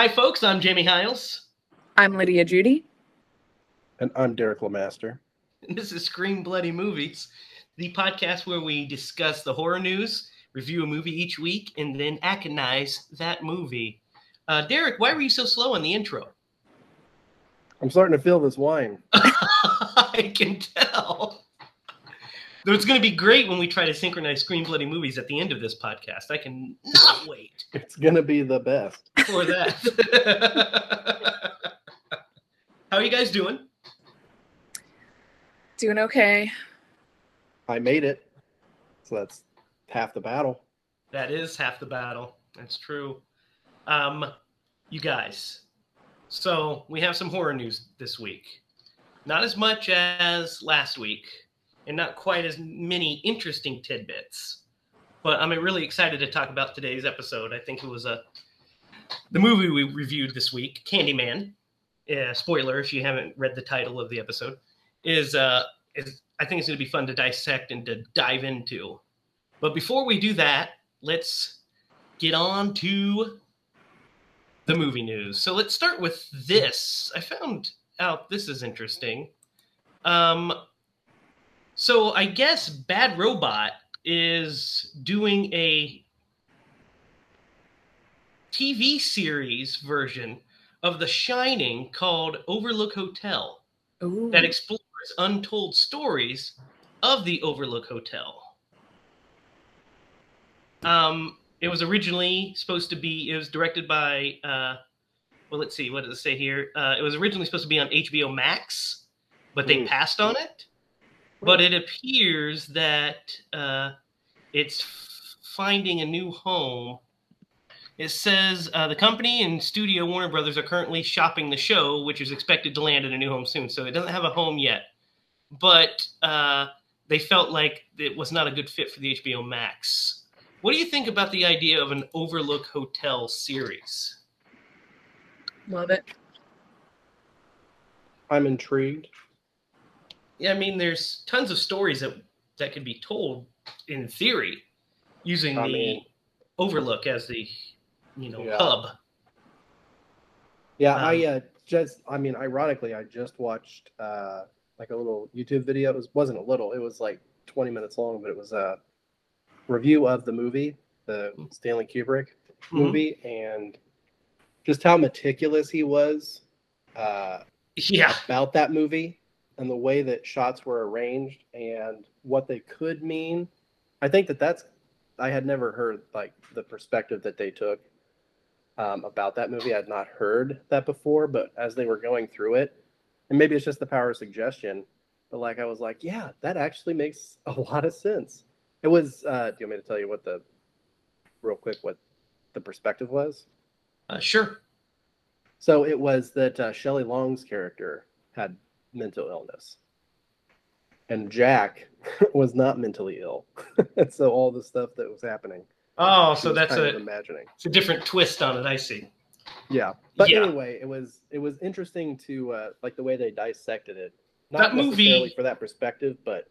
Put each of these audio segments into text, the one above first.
Hi, folks. I'm Jamie Hiles. I'm Lydia Judy. And I'm Derek Lamaster. And this is Scream Bloody Movies, the podcast where we discuss the horror news, review a movie each week, and then aconize that movie. Uh, Derek, why were you so slow on the intro? I'm starting to feel this wine. I can tell. Though it's going to be great when we try to synchronize Scream Bloody Movies at the end of this podcast. I can not wait It's going to be the best. for that. How are you guys doing? Doing okay. I made it. So that's half the battle. That is half the battle. That's true. Um, you guys. So we have some horror news this week. Not as much as last week, and not quite as many interesting tidbits. But I'm really excited to talk about today's episode. I think it was a the movie we reviewed this week, Candyman. Yeah, spoiler if you haven't read the title of the episode, is uh is I think it's going to be fun to dissect and to dive into. But before we do that, let's get on to the movie news. So let's start with this. I found out this is interesting. Um, so I guess Bad Robot is doing a TV series version of The Shining called Overlook Hotel Ooh. that explores untold stories of the Overlook Hotel. Um, it was originally supposed to be. It was directed by. Uh, well, let's see. What does it say here? Uh, it was originally supposed to be on HBO Max, but they Mm. passed on it. But it appears that uh, it's finding a new home. It says uh, the company and studio Warner Brothers are currently shopping the show, which is expected to land in a new home soon. So it doesn't have a home yet, but uh, they felt like it was not a good fit for the HBO Max. What do you think about the idea of an Overlook Hotel series? Love it. I'm intrigued. Yeah, I mean, there's tons of stories that that could be told in theory using I the mean- Overlook as the you know Yeah. hub. Yeah, Um, I uh, just, I mean, ironically, I just watched uh, like a little YouTube video. It was, wasn't a little, it was like 20 minutes long, but it was a review of the movie, the Stanley Kubrick Mhm. movie, and just how meticulous he was uh, Yeah, about that movie and the way that shots were arranged and what they could mean. I think that that's I had never heard like the perspective that they took um, about that movie. I had not heard that before, but as they were going through it, and maybe it's just the power of suggestion, but like I was like, yeah, that actually makes a lot of sense. It was. Uh, do you want me to tell you what the real quick what the perspective was? uh, sure. So it was that uh, Shelley Long's character had mental illness, and Jack was not mentally ill. and so all the stuff that was happening, Oh, so that's a, imagining. it's a different twist on it. I see. Yeah, but Yeah. anyway, it was it was interesting to uh, like the way they dissected it. Not That movie- for that perspective, but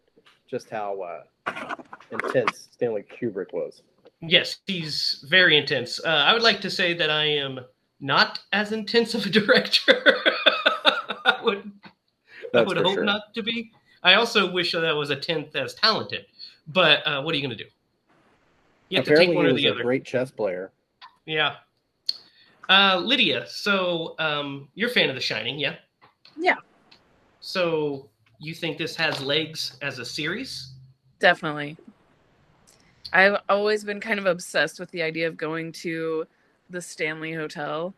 just how uh, intense Stanley Kubrick was. Yes, he's very intense. Uh, I would like to say that I am not as intense of a director. I would, I would hope sure. not to be. I also wish that I was a tenth as talented. But uh, what are you going to do? You have Apparently, to take one or the a other. great chess player. Yeah. Uh, Lydia, so um, you're a fan of The Shining, yeah? Yeah. So you think this has legs as a series? Definitely. I've always been kind of obsessed with the idea of going to the Stanley Hotel.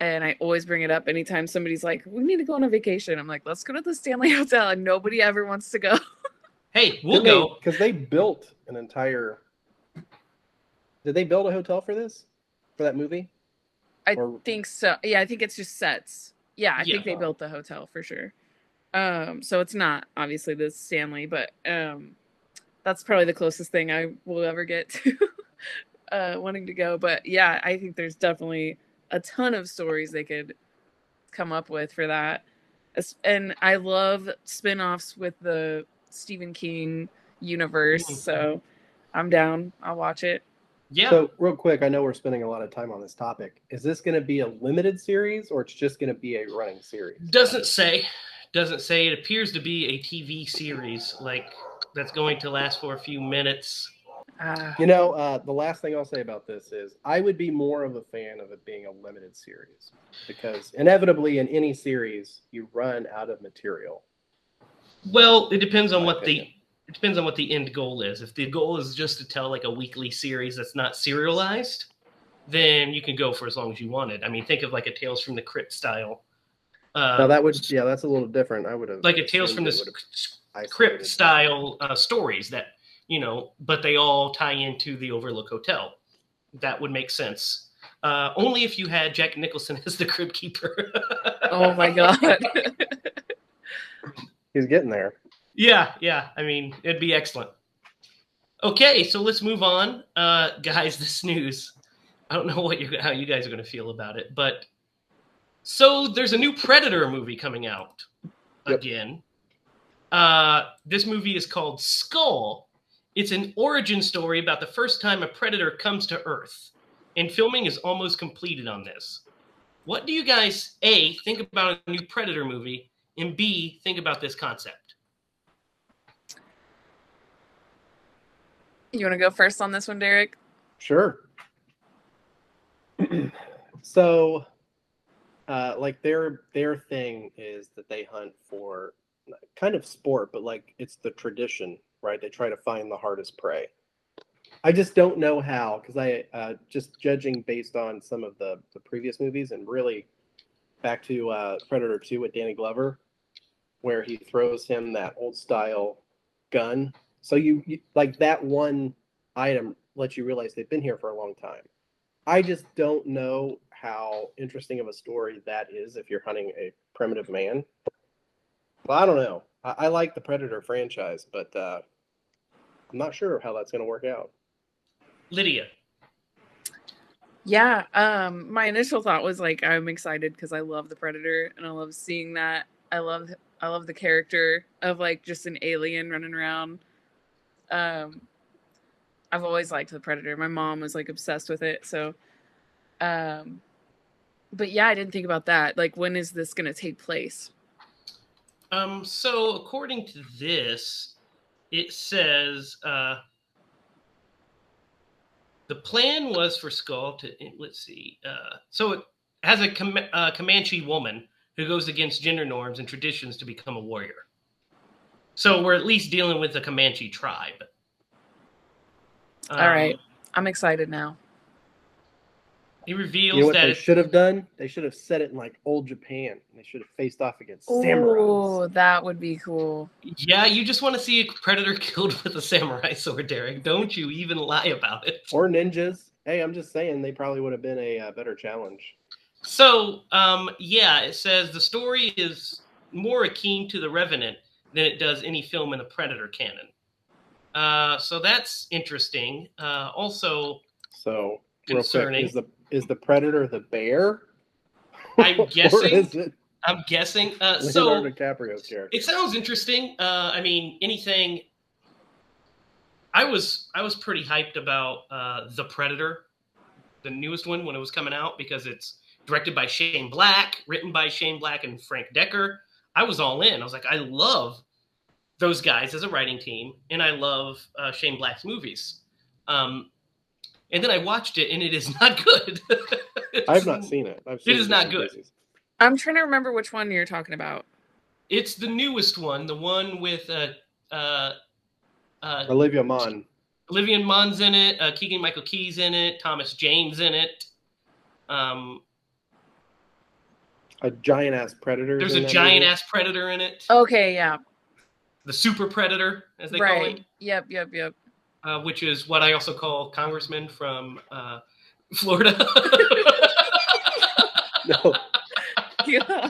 And I always bring it up anytime somebody's like, we need to go on a vacation. I'm like, let's go to the Stanley Hotel. And nobody ever wants to go. Hey, we'll go. because they built an entire. Did they build a hotel for this, for that movie? I Or- think so. Yeah, I think it's just sets. Yeah, I think they built the hotel for sure. Um, so it's not obviously the Stanley, but um, that's probably the closest thing I will ever get to uh, wanting to go. But yeah, I think there's definitely a ton of stories they could come up with for that. And I love spin-offs with the Stephen King universe, Mhm. so I'm down. I'll watch it. Yeah. So, real quick, I know we're spending a lot of time on this topic. Is this going to be a limited series or it's just going to be a running series? Doesn't say. Doesn't say. It appears to be a TV series, like that's going to last for a few minutes. Ah, You know, uh, the last thing I'll say about this is I would be more of a fan of it being a limited series because inevitably in any series you run out of material. Well, it depends on what opinion. the it depends on what the end goal is. If the goal is just to tell like a weekly series that's not serialized, then you can go for as long as you wanted. I mean, think of like a Tales from the Crypt style. Uh, now that would, yeah, that's a little different. I would have like a Tales from the assumed it would've isolated Crypt style uh, stories that you know, but they all tie into the Overlook Hotel. That would make sense. Uh, only if you had Jack Nicholson as the crib Keeper. oh my god. He's getting there. Yeah, yeah. I mean, it'd be excellent. Okay, so let's move on, uh, guys. This news. I don't know what you how you guys are going to feel about it, but so there's a new Predator movie coming out Yep. again. Uh, this movie is called Skull. It's an origin story about the first time a predator comes to Earth, and filming is almost completed on this. What do you guys a think about a new Predator movie, and b think about this concept? you want to go first on this one, Derek? Sure. so, uh, like their their thing is that they hunt for kind of sport, but like it's the tradition, right? They try to find the hardest prey. I just don't know how because I uh, just judging based on some of the the previous movies and really back to uh, Predator Two with Danny Glover, where he throws him that old style gun. So you, you like that one item lets you realize they've been here for a long time. I just don't know how interesting of a story that is if you're hunting a primitive man. Well, I don't know. I, I like the Predator franchise, but uh, I'm not sure how that's going to work out. Lydia. Yeah, um my initial thought was like I'm excited because I love the Predator and I love seeing that. I love I love the character of like just an alien running around. Um I've always liked the Predator. My mom was like obsessed with it, so um but yeah, I didn't think about that. Like when is this going to take place? Um, so according to this, it says uh, the plan was for Skull to let's see. Uh, so it has a Com- uh, Comanche woman who goes against gender norms and traditions to become a warrior. So we're at least dealing with a Comanche tribe. All right. Um, I'm excited now. He reveals You know what that they should have done? They should have set it in like old Japan. They should have faced off against samurai. Oh, that would be cool. yeah, you just want to see a predator killed with a samurai sword, Derek. Don't you even lie about it. Or ninjas. Hey, I'm just saying they probably would have been a uh, better challenge. So, um, yeah, it says the story is more akin to The Revenant than it does any film in the Predator canon. Uh, so that's interesting. Uh, also, So, real quick, is the is the predator the bear? I'm guessing- is it I'm guessing. Uh, so DiCaprio's character? it sounds interesting. Uh, I mean, anything. I was I was pretty hyped about uh, the Predator, the newest one when it was coming out because it's directed by Shane Black, written by Shane Black and Frank Dekker. I was all in. I was like, I love those guys as a writing team, and I love uh, Shane Black's movies. Um, and then I watched it, and it is not good. I've not seen it. I've seen is bits not good. pieces. I'm trying to remember which one you're talking about. It's the newest one, the one with uh, uh, uh, Olivia Munn. Olivia Munn's in it, uh, Keegan Michael Key's in it, Thomas Jane's in it. Um, A giant ass predator. there's a giant ass predator in it, Okay, yeah. the super predator, as they call it. right. Yep, yep, yep. Uh, which is what I also call Congressman from uh, Florida. No,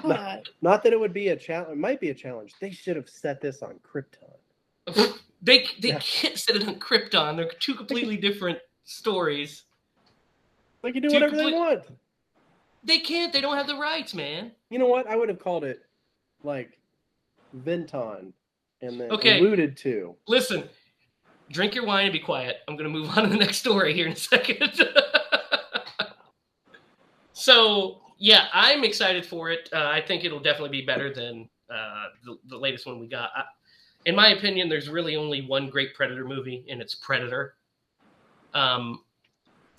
God. not that it would be a challenge. It might be a challenge. They should have set this on Krypton. they they Yeah. can't set it on Krypton. They're two completely different stories. They can do Do you whatever they want. They can't. They don't have the rights, man. You know what? I would have called it like Vinton and then Okay. alluded to. Listen, drink your wine and be quiet. I'm going to move on to the next story here in a second. so, yeah, I'm excited for it. Uh, I think it'll definitely be better than uh, the, the latest one we got. I, in my opinion, there's really only one great Predator movie, and it's Predator. Um,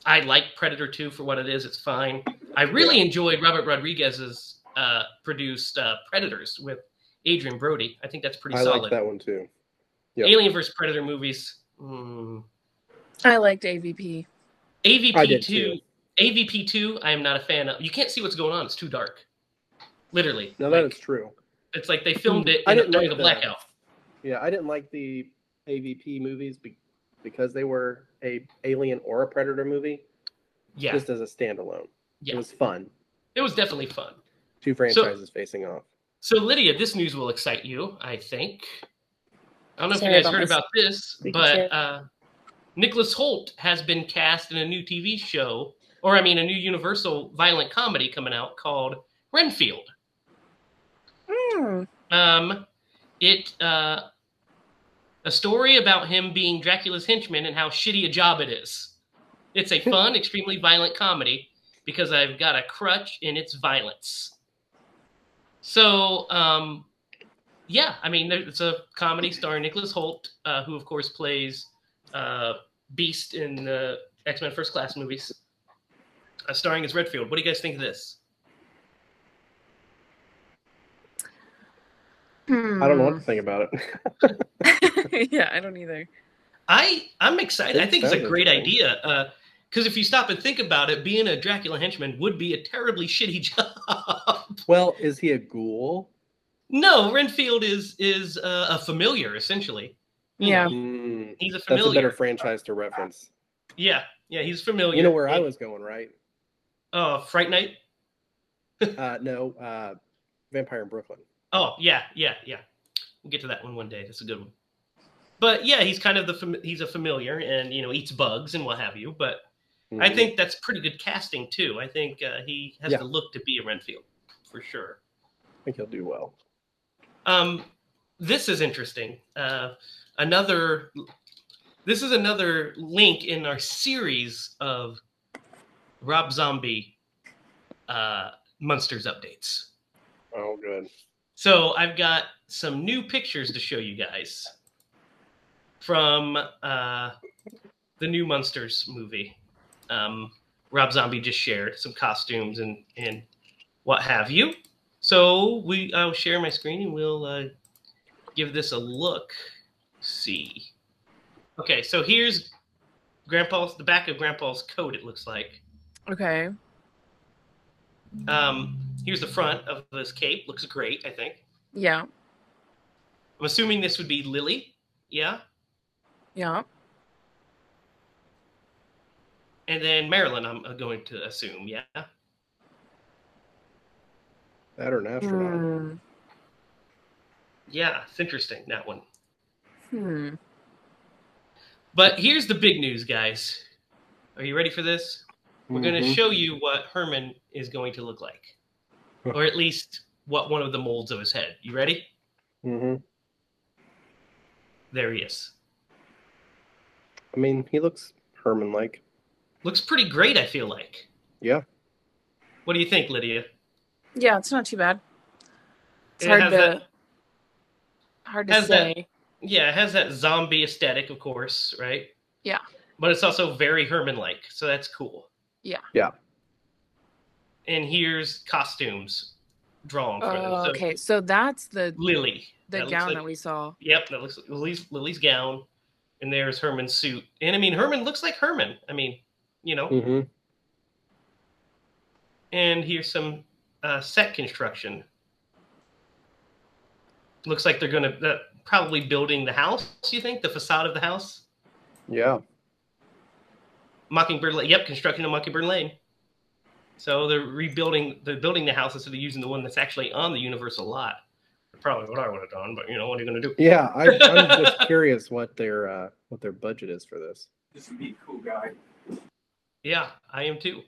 I like Predator 2 for what it is. It's fine. I really enjoyed Robert Rodriguez's uh, produced uh, Predators with Adrien Brody. I think that's pretty I solid. like that one too. Yep. Alien vs Predator movies. Mm. I liked AVP. I AVP did two. too. AVP two. I am not a fan of. You can't see what's going on. It's too dark. Literally. No, that is Like, true. It's like they filmed it I in, didn't during like a that. blackout. Yeah, I didn't like the AVP movies be- because they were a Alien or a Predator movie. Yeah. Just as a standalone, yeah. it was fun. it was definitely fun. Two franchises facing off. So Lydia, this news will excite you. I think. I don't know if you guys heard this. about this, We but uh, Nicholas Hoult has been cast in a new TV show, or I mean, a new Universal violent comedy coming out called Renfield. Hmm. Um, it uh, a story about him being Dracula's henchman and how shitty a job it is. It's a fun, extremely violent comedy because I've got a crutch in its violence. So, um, yeah, I mean, it's a comedy starring Nicholas Hoult, uh, who of course plays uh, Beast in the X Men First Class movies, uh, starring as Renfield. What do you guys think of this? I don't know what to think about it. Hmm. yeah, I don't either. I I'm excited. I think it's a great interesting. idea. Because if you stop and think about it, being a Dracula henchman would be a terribly shitty job. well, is he a ghoul? No, Renfield is is uh, a familiar essentially. Yeah. Mm, he's a familiar. that's a better franchise to reference. yeah, yeah, he's familiar. You know where I was going, right? Oh, Fright Night. Uh, no, uh, Vampire in Brooklyn. Oh, yeah, yeah, yeah. We'll get to that one one day. That's a good one. But yeah, he's kind of the fam- he's a familiar and you know eats bugs and what have you. But I Mhm. think that's pretty good casting too. I think uh, he has Yeah. the look to be a Renfield for sure. I think he'll do well. Um, this is interesting. Uh, another. This is another link in our series of Rob Zombie uh, munsters updates. Oh, good. So I've got some new pictures to show you guys from uh, the new Munsters movie. Um, Rob Zombie just shared some costumes and and what have you. So we I'll share my screen and we'll uh, give this a look. See. Okay, so here's Grandpa's the back of Grandpa's coat. It looks like. Okay. Um, here's the front of this cape. Looks great. I think. Yeah. I'm assuming this would be Lily. Yeah. Yeah. And then Marilyn, I'm uh, going to assume. Yeah. That or an astronaut. Hmm. Yeah. It's interesting, that one. Hmm. But here's the big news, guys. Are you ready for this? We're going to show you what Herman is going to look like, or at least what one of the molds of his head. You ready? Mm-hmm. There he is. I mean, he looks Herman-like. Looks pretty great, I feel like. Yeah. What do you think, Lydia? Yeah, it's not too bad. It's It hard to that- hard to has that- say. Yeah, it has that zombie aesthetic, of course, right? Yeah. But it's also very Herman-like, so that's cool. Yeah. Yeah. And here's costumes drawn for them. Oh, So okay, so that's the Lily. the that gown like- that we saw. Yep, that looks like Lily's, Lily's gown, and there's Herman's suit. And I mean, Herman looks like Herman. I mean, you know. hmm And here's some uh, set construction. Looks like they're gonna uh, probably building the house. You think the facade of the house? Yeah. Mockingbird Lane. Yep, construction of Mockingbird Lane. So they're rebuilding. They're building the house instead of using the one that's actually on the Universal lot. Probably what I would have done, but you know what are you gonna do? Yeah. I, I'm just curious what their uh, what their budget is for this. This would be a cool guy. Yeah, I am too.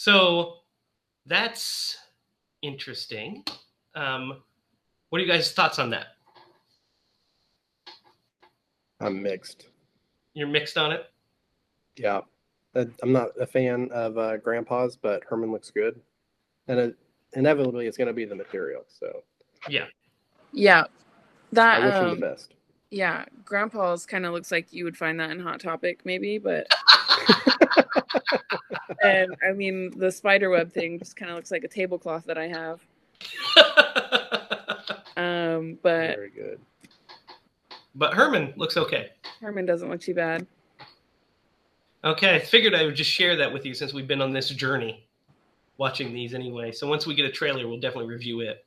So that's interesting. Um, what are you guys' thoughts on that? I'm mixed. You're mixed on it. Yeah, Uh, I'm not a fan of uh, Grandpa's, but Herman looks good, and it, inevitably it's going to be the material. So Yeah, yeah, that I wish him um, the best. yeah, Grandpa's kind of looks like you would find that in Hot Topic, maybe, but. and I mean, the spider web thing just kind of looks like a tablecloth that I have. Um, but Very good. but Herman looks okay. Herman doesn't look too bad. Okay, I figured I would just share that with you since we've been on this journey watching these anyway. So once we get a trailer, we'll definitely review it.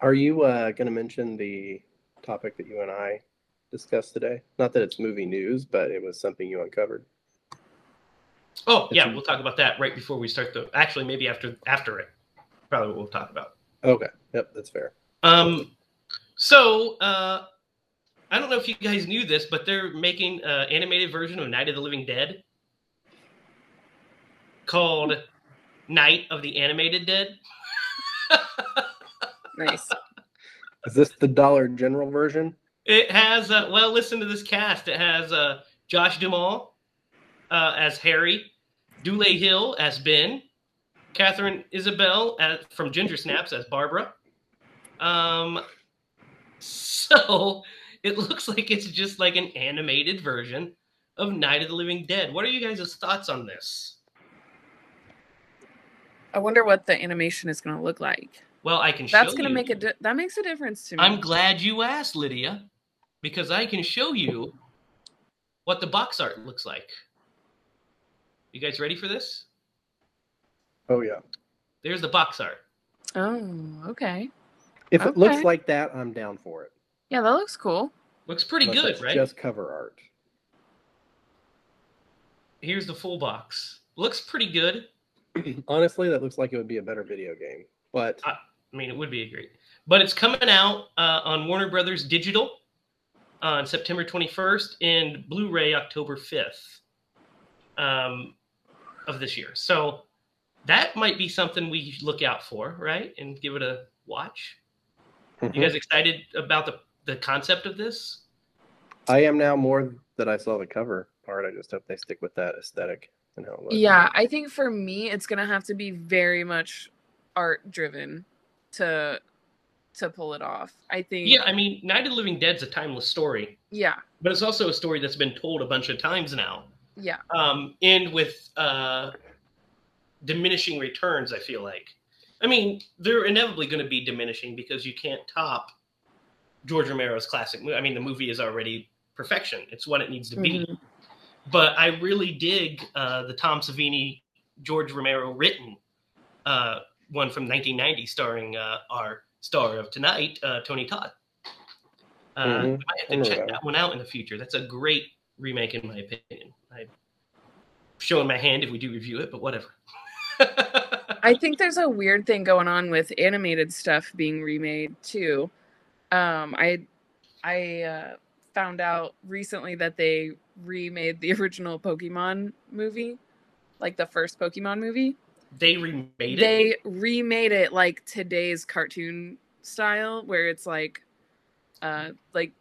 Are you uh, going to mention the topic that you and I discussed today? Not that it's movie news, but it was something you uncovered. Oh, yeah, It's- we'll talk about that right before we start the actually maybe after after it. Probably what we'll talk about. Okay. Yep, that's fair. Um, so uh, I don't know if you guys knew this, but they're making an animated version of Night of the Living Dead called Night of the Animated Dead. Nice. Is this the Dollar General version? It has uh, well, listen to this cast. It has uh, Josh Duhamel uh, as Harry, Dule Hill as Ben, Katharine Isabelle as, from Ginger Snaps as Barbara. Um, so it looks like it's just like an animated version of Night of the Living Dead. What are you guys' thoughts on this? I wonder what the animation is going to look like. Well, I can That's going to make a di- that makes a difference to me. I'm glad you asked, Lydia, because I can show you what the box art looks like. You guys ready for this? Oh yeah. There's the box art. oh, okay. If it looks like that, I'm down for it. Yeah, that looks cool. Looks pretty Unless good, it's right? Just cover art. Here's the full box. Looks pretty good. Honestly, that looks like it would be a better video game. But I mean, it would be a great. But it's coming out uh, on Warner Brothers Digital on September 21st and Blu-ray October 5th um, of this year. So that might be something we look out for, right? And give it a watch. You mm-hmm. guys excited about the the concept of this? I am now more that I saw the cover art. I just hope they stick with that aesthetic and how it looks. Yeah, I think for me it's going to have to be very much art driven to to pull it off. I think Yeah, I mean, Night of the Living Dead's a timeless story, yeah. but it's also a story that's been told a bunch of times now. Yeah. um, and with uh, diminishing returns. I feel like, I mean, they're inevitably going to be diminishing because you can't top George Romero's classic movie. I mean, the movie is already perfection; it's what it needs to be. Mhm. But I really dig uh, the Tom Savini, George Romero written uh, one from 1990, starring uh, our star of tonight, uh, Tony Todd. Uh, Mhm. I might have remember to check that that one out in the future. That's a great remake, in my opinion. I'm showing my hand if we do review it, but whatever. I think there's a weird thing going on with animated stuff being remade too. Um, I I uh, found out recently that they remade the original Pokemon movie, like the first Pokemon movie. they remade it. They remade it like today's cartoon style, where it's like, uh, like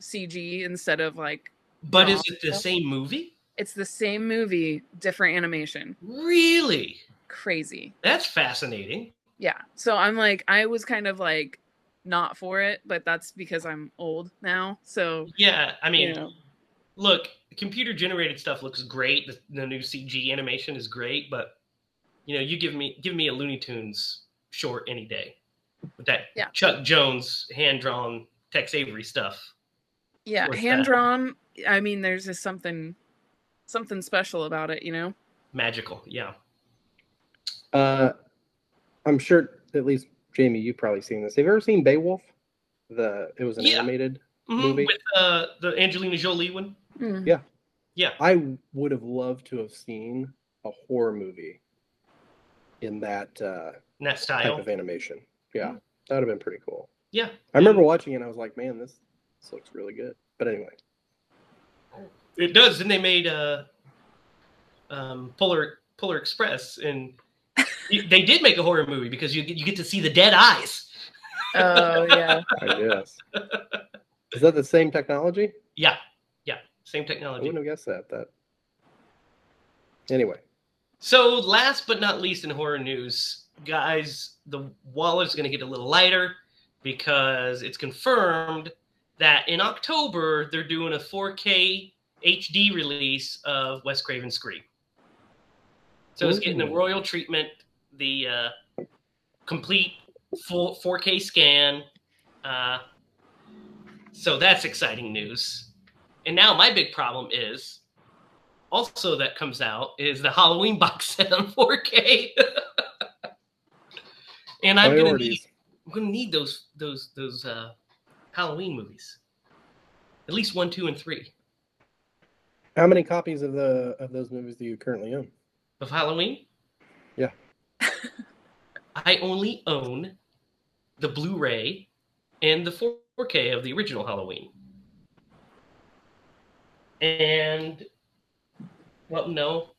CG instead of like but is it the same movie? it's the same movie, different animation. Really? Crazy. That's fascinating. Yeah. So I'm like, I was kind of like not for it, but that's because I'm old now. So, Yeah, I mean, you know, look, computer generated stuff looks great. The, the new CG animation is great, but you know, you give me give me a Looney Tunes short any day with that Yeah. Chuck Jones hand drawn Tex Avery stuff. Yeah, hand drawn. I mean, there's just something, something special about it, you know? Magical, yeah. Uh, I'm sure at least Jamie, you've probably seen this. Have you ever seen Beowulf? The it was an Yeah. animated. Mhm, Movie? with uh, the Angelina Jolie one. Mm. Yeah. Yeah, I would have loved to have seen a horror movie in that uh, in that type style. of animation. Yeah, Mhm. that would have been pretty cool. Yeah, I remember watching it. and I was like, man, this this looks really good. But anyway, it does. And they made uh, um, Polar Polar Express, and they did make a horror movie because you you get to see the dead eyes. Oh, yeah. I guess is that the same technology? Yeah, yeah, same technology. I technology. wouldn't have guessed that. That. Anyway, So, last but not least in horror news, guys, the wallet's going to get a little lighter because it's confirmed that in October they're doing a 4K HD release of Wes Craven's Scream. So it's getting a Ooh. royal treatment, the uh, complete full 4K scan. Uh, so that's exciting news. And now my big problem is also that comes out is the Halloween box set on 4K. and I'm gonna need. I'm gonna need those those those uh, Halloween movies. At least one, two, and three How many copies of the of those movies do you currently own? of Halloween. Yeah. I only own the Blu-ray and the 4K of the original Halloween. And well, no.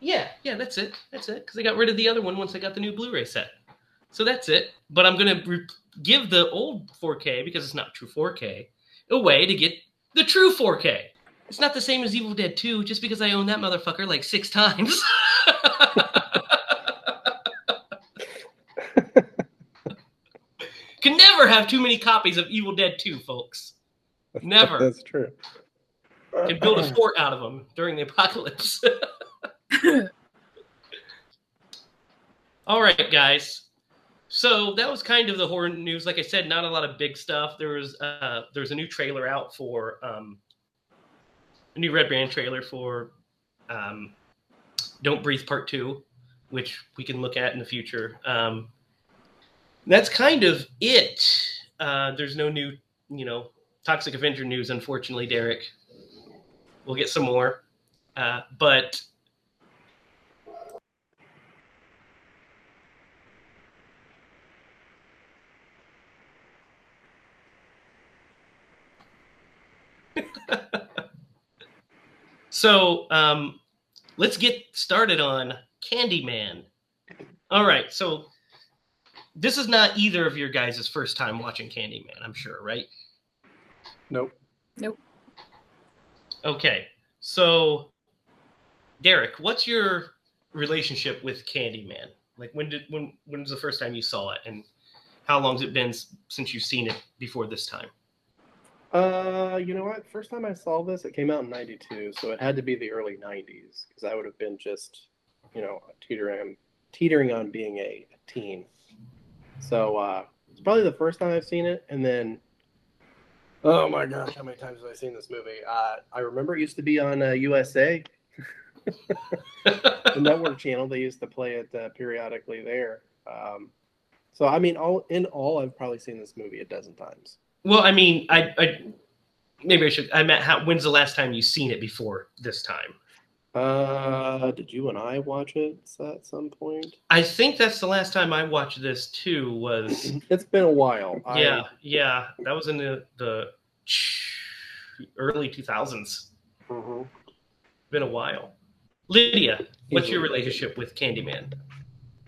Yeah, yeah, that's it. That's it. Because I got rid of the other one once I got the new Blu-ray set. So that's it. But I'm gonna re- give the old 4K because it's not true 4K away to get the true 4K. It's not the same as Evil Dead 2 just because I own that motherfucker like six times. Can never have too many copies of Evil Dead 2, folks. Never. That's true. Can build a fort out of them during the apocalypse. All right, guys. So that was kind of the horror news. Like I said, not a lot of big stuff. There was uh, there was a new trailer out for um, a new Red Band trailer for um, Don't Breathe Part Two, which we can look at in the future. Um, that's kind of it. Uh, there's no new, you know, Toxic Avenger news, unfortunately, Derek. We'll get some more, uh, but So um, let's get started on Candyman. All right, so this is not either of your guys' first time watching Candyman, I'm sure, right? Nope. Nope. Okay, so Derek, what's your relationship with Candyman? Like, when did when when was the first time you saw it, and how long's it been since you've seen it before this time? Uh, you know what? First time I saw this, it came out in '92, so it had to be the early '90s because I would have been just, you know, teetering, teetering on being a teen. So uh, it's probably the first time I've seen it, and then, oh my gosh, how many times have I seen this movie? Uh, I remember it used to be on uh, USA, the network channel. They used to play it uh, periodically there. Um, so I mean, all in all, I've probably seen this movie a dozen times. Well, I mean, I, I maybe I should. I meant how. When's the last time you've seen it before this time? Uh, did you and I watch it at some point? I think that's the last time I watched this too. Was It's been a while. yeah, yeah, that was in the the early two thousands. I, Mhm. Been a while. Lydia, what's your relationship with Candyman?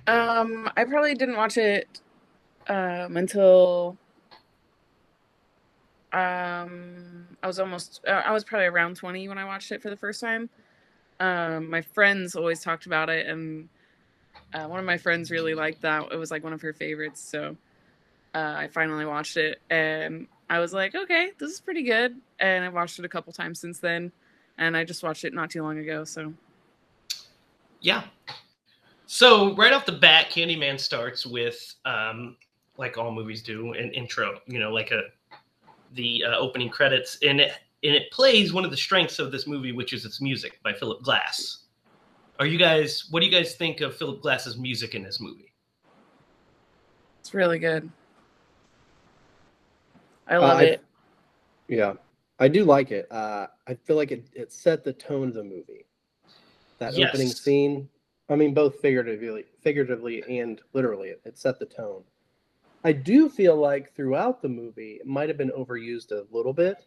Um, I probably didn't watch it um, until um, I was almost. Uh, I was probably around twenty when I watched it for the first time. Um, my friends always talked about it, and uh, one of my friends really liked that. It was like one of her favorites, so uh, I finally watched it, and I was like, okay, this is pretty good. And I watched it a couple times since then, and I just watched it not too long ago. So Yeah. So right off the bat, Candyman starts with, um, like all movies do, an intro. You know, like a the uh, opening credits, and it and it plays one of the strengths of this movie, which is its music by Philip Glass. Are you guys? What do you guys think of Philip Glass's music in this movie? it's really good. I love I- it. Yeah, I do like it. Uh, I feel like it, it set the tone of the movie. That opening scene, I mean, both figuratively, figuratively and literally, it, it set the tone. I do feel like throughout the movie, it might have been overused a little bit,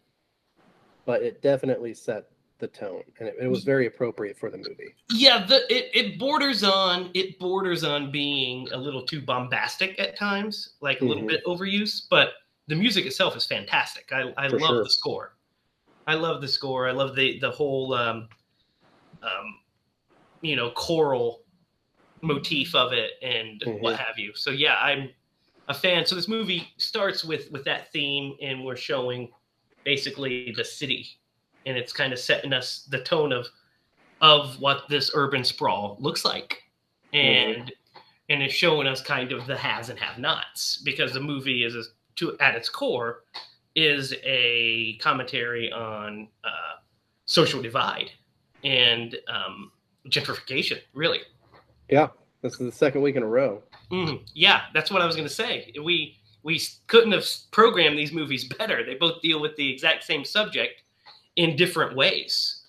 but it definitely set the tone, and it, it was very appropriate for the movie. Yeah, the it, it borders on it borders on being a little too bombastic at times, like a little Mhm. bit overuse, but the music itself is fantastic. I, I For love sure. the score. I love the score. I love the the whole um, um, you know choral motif of it and Mhm. what have you. So yeah, I'm a fan. So this movie starts with with that theme, and we're showing basically the city, and it's kind of setting us the tone of of what this urban sprawl looks like, and and it's showing us kind of the has and have-nots because the movie is a, to at its core is a commentary on uh, social divide and um, gentrification. Really, Yeah, this is the second week in a row. Mhm. yeah, that's what I was going to say. We we couldn't have programmed these movies better. They both deal with the exact same subject in different ways.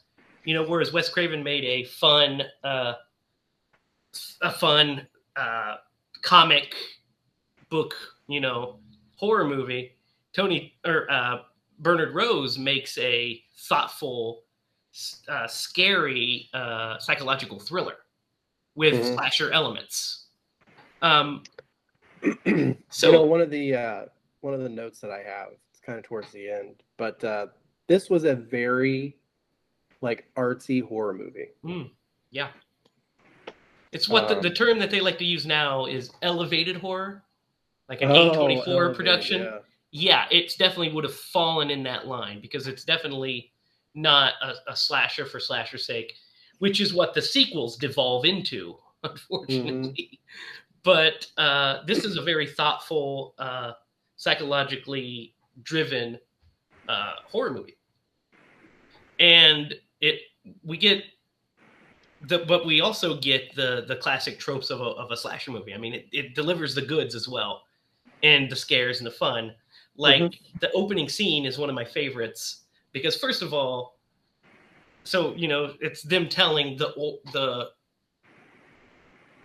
You know, whereas Wes Craven made a fun, uh, a fun uh, comic book, you know, horror movie. Tony or uh, Bernard Rose makes a thoughtful, uh, scary uh, psychological thriller with Mhm. slasher elements. Um, So you know, one of the uh, one of the notes that I have, it's kind of towards the end, but uh, this was a very like artsy horror movie. yeah, it's what the, Um, the term that they like to use now is elevated horror, like an Oh, A24 elevated, production. yeah. yeah, it's definitely would have fallen in that line because it's definitely not a, a slasher for slasher's sake, which is what the sequels devolve into, unfortunately. But uh, this is a very thoughtful, uh, psychologically driven uh, horror movie, and it we get the but we also get the the classic tropes of a, of a slasher movie. I mean, it, it delivers the goods as well, and the scares and the fun. Like the opening scene is one of my favorites because first of all, so you know it's them telling the the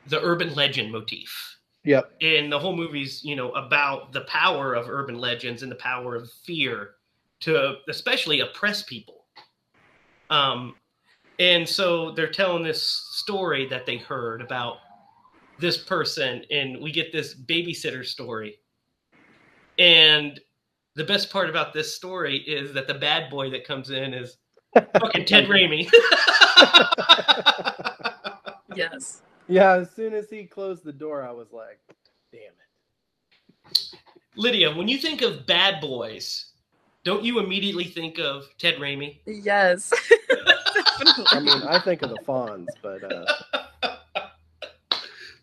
the urban legend motif Yep. and the whole movie's you know about the power of urban legends and the power of fear to especially oppress people um and so they're telling this story that they heard about this person and we get this babysitter story and the best part about this story is that the bad boy that comes in is fucking ted Raimi. Yes. Yeah, as soon as he closed the door, I was like, damn it. lydia when you think of bad boys don't you immediately think of ted Raimi? Yes. I mean, I think of the Fonz, but uh,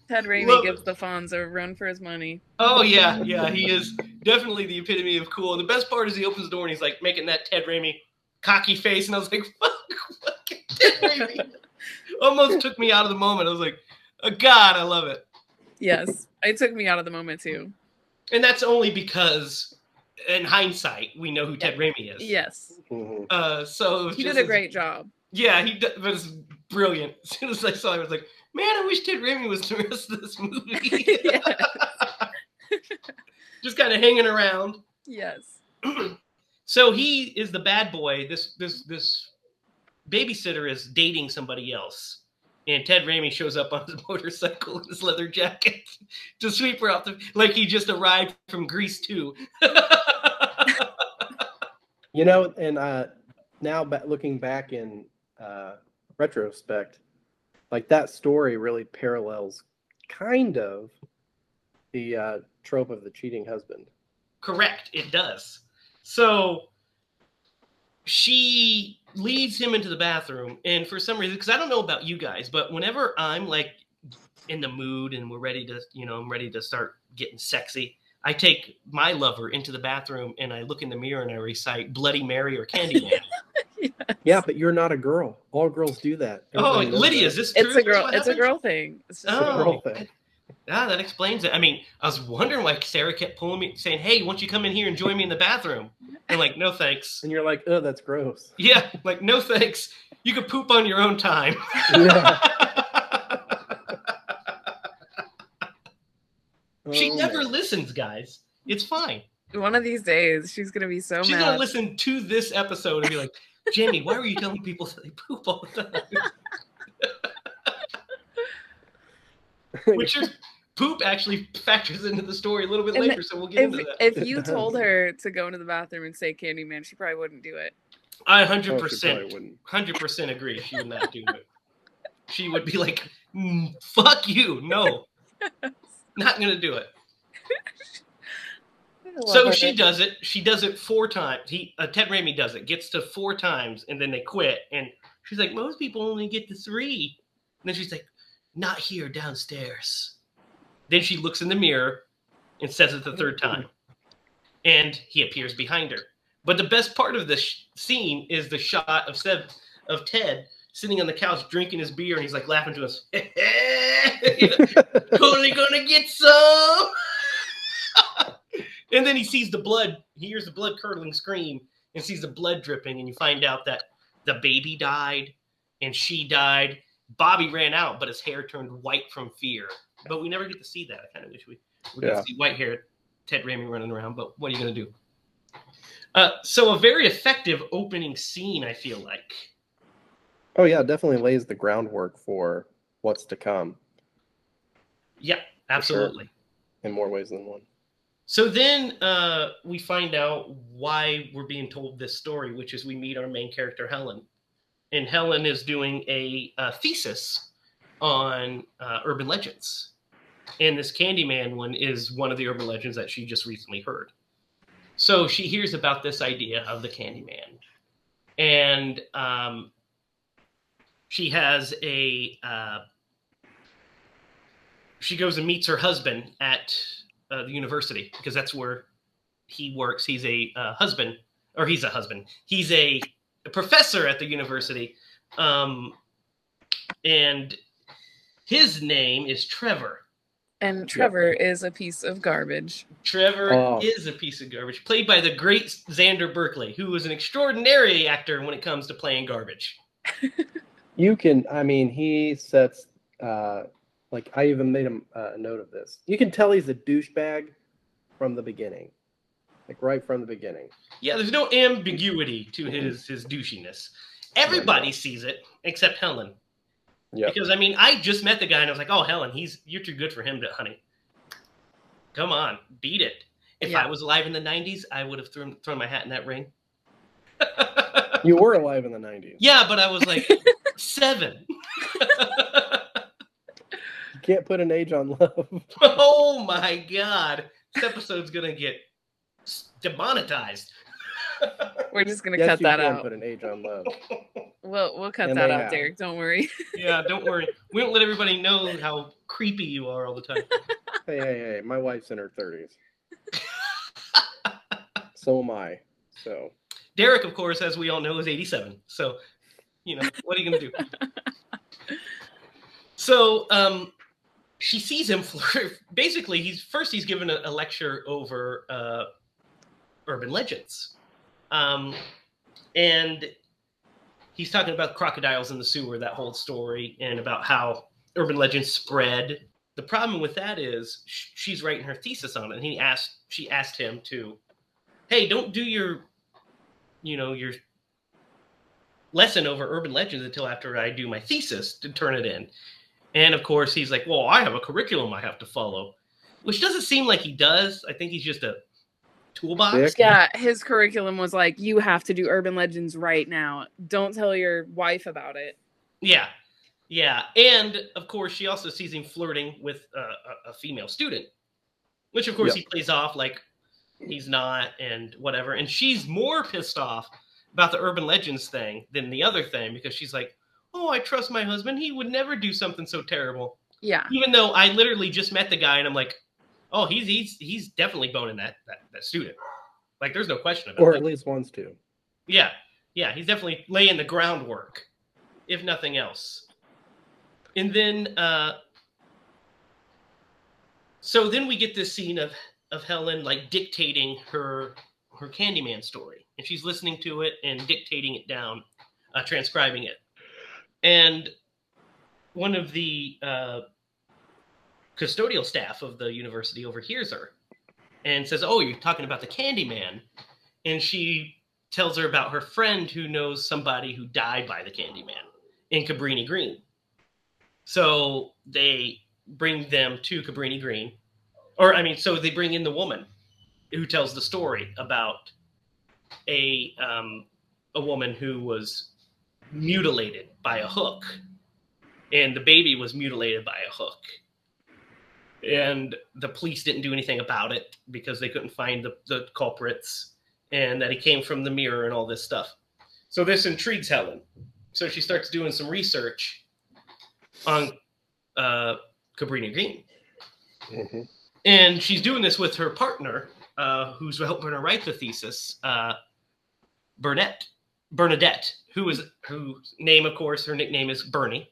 Ted Raimi Look- gives the Fonz a run for his money. Oh yeah, yeah, he is definitely the epitome of cool. And the best part is he opens the door and he's like making that Ted Raimi cocky face, and I was like, "Fuck, fucking Ted Raimi!" Almost took me out of the moment. I was like, "God, I love it." Yes. It took me out of the moment too. And that's only because, in hindsight, we know who Ted Raimi is. Yes. mhm. Uh, so He did a as- great job. Yeah, he d- was brilliant. As soon as I saw it, I was like, "Man, I wish Ted Raimi was the rest of this movie." Just kind of hanging around. Yes. so he is the bad boy. This this this babysitter is dating somebody else, and Ted Raimi shows up on his motorcycle in his leather jacket to sweep her off the like he just arrived from Greece too. you know, and uh, now looking back in uh, retrospect, like that story really parallels kind of the uh, trope of the cheating husband. Correct, it does. So she leads him into the bathroom, and for some reason, because I don't know about you guys, but whenever I'm like in the mood and we're ready to, you know, I'm ready to start getting sexy, I take my lover into the bathroom and I look in the mirror and I recite Bloody Mary or Candyman. Yeah, but you're not a girl. All girls do that. oh, Everybody knows Lydia, that. is this true? It's a girl. what It's a girl thing. It's just It's a Oh. girl thing. Ah, that explains it. I mean, I was wondering why Sarah kept pulling me, saying, "Hey, won't you come in here and join me in the bathroom?" And like, no thanks. And you're like, oh, that's gross. Yeah, like no thanks. You can poop on your own time. Yeah. she Oh, never man. listens, guys. It's fine. one of these days she's gonna be so She's mad. gonna listen to this episode and be like, "Jamie, why were you telling people that they poop all the time?" Which is poop actually factors into the story a little bit And later, so we'll get if, into that. if you told her to go into the bathroom and say Candyman, she probably wouldn't do it. I Oh, hundred she percent, hundred percent agree. She would not do it. She would be like, "Mm, "Fuck you, no, not gonna do it." So her. she does it. She does it four times. He uh, Ted Raimi does it. Gets to four times, and then they quit. And she's like, "Most people only get to three. And then she's like, "Not here, downstairs." Then she looks in the mirror and says it the third time, and he appears behind her. But the best part of this sh- scene is the shot of of Ted sitting on the couch drinking his beer, and he's like laughing to us. totally gonna get some. and then he sees the blood. He hears the blood curdling scream and sees the blood dripping, and you find out that the baby died and she died. Bobby ran out, but his hair turned white from fear. But we never get to see that. I kind of wish we we Yeah. could see white hair Ted Raimi running around. But what are you gonna do? Uh, so a very effective opening scene, I feel like. Oh yeah, definitely lays the groundwork for what's to come Yeah, absolutely. in more ways than one. So then uh, we find out why we're being told this story, which is we meet our main character, Helen. And Helen is doing a, uh thesis on uh, urban legends. And this Candyman one is one of the urban legends that she just recently heard. So she hears about this idea of the Candyman. And um, she has a. Uh, she goes and meets her husband at uh, the university because that's where he works. He's a uh, husband, or he's a husband. He's a, a professor at the university, um, and his name is Trevor. And Trevor is a piece of garbage. Trevor Oh. is a piece of garbage, played by the great Xander Berkeley, who is an extraordinary actor when it comes to playing garbage. You can, I mean, he sets, uh, like, I even made him uh, a note of this. You can tell he's a douchebag from the beginning, like right from the beginning. Yeah, there's no ambiguity to his his douchiness. Everybody sees it except Helen. Yeah. Because I mean, I just met the guy and I was like, "Oh, Helen, he's you're too good for him, to, honey. Come on, beat it." If Yeah. I was alive in the '90s, I would have thrown thrown my hat in that ring. You were alive in the 90s. yeah, but I was like seven. You can't put an age on love. oh my god, this episode's gonna get demonetized. We're just gonna yes, cut you that can out. put an age on love. We'll we'll cut And that out, have. Derek. Don't worry. yeah, don't worry. We don't let everybody know how creepy you are all the time. Hey, hey, hey, my wife's in her 30s. so am I. So, Derek, of course, as we all know, is 87. So, you know, what are you going to do? so, um, she sees him flirt. Basically, he's first he's given a, a lecture over uh, urban legends, um, and he's talking about crocodiles in the sewer, that whole story, and about how urban legends spread. The problem with that is sh- she's writing her thesis on it, and he asked she asked him to, hey, don't do your you know your lesson over urban legends until after I do my thesis to turn it in. And of course, he's like, "Well, I have a curriculum I have to follow," which doesn't seem like he does. I think he's just a toolbox. Dick. Yeah, his curriculum was like, you have to do urban legends right now. Don't tell your wife about it. Yeah, yeah. And of course, she also sees him flirting with uh, a, a female student, which of course Yep. he plays off like he's not and whatever. And she's more pissed off about the urban legends thing than the other thing because she's like, "Oh, I trust my husband. He would never do something so terrible." Yeah. even though I literally just met the guy and I'm like, oh, he's he's he's definitely boning that that, that student. Like, there's no question about it. or at least wants to. Yeah, yeah, he's definitely laying the groundwork, if nothing else. And then, uh, so then we get this scene of of Helen like dictating her her Candyman story, and she's listening to it and dictating it down, uh, transcribing it, and one of the uh, custodial staff of the university overhears her and says, "Oh, you're talking about the Candyman," and she tells her about her friend who knows somebody who died by the Candyman in Cabrini Green. So they bring them to Cabrini Green, or I mean, so they bring in the woman who tells the story about a um, a woman who was mutilated by a hook, and the baby was mutilated by a hook. And the police didn't do anything about it because they couldn't find the, the culprits, and that he came from the mirror and all this stuff. So this intrigues Helen. So she starts doing some research on uh, Cabrini Green. Mhm. And she's doing this with her partner, uh, who's helping her write the thesis, uh, Burnett, Bernadette, who is whose name, of course, her nickname is Bernie,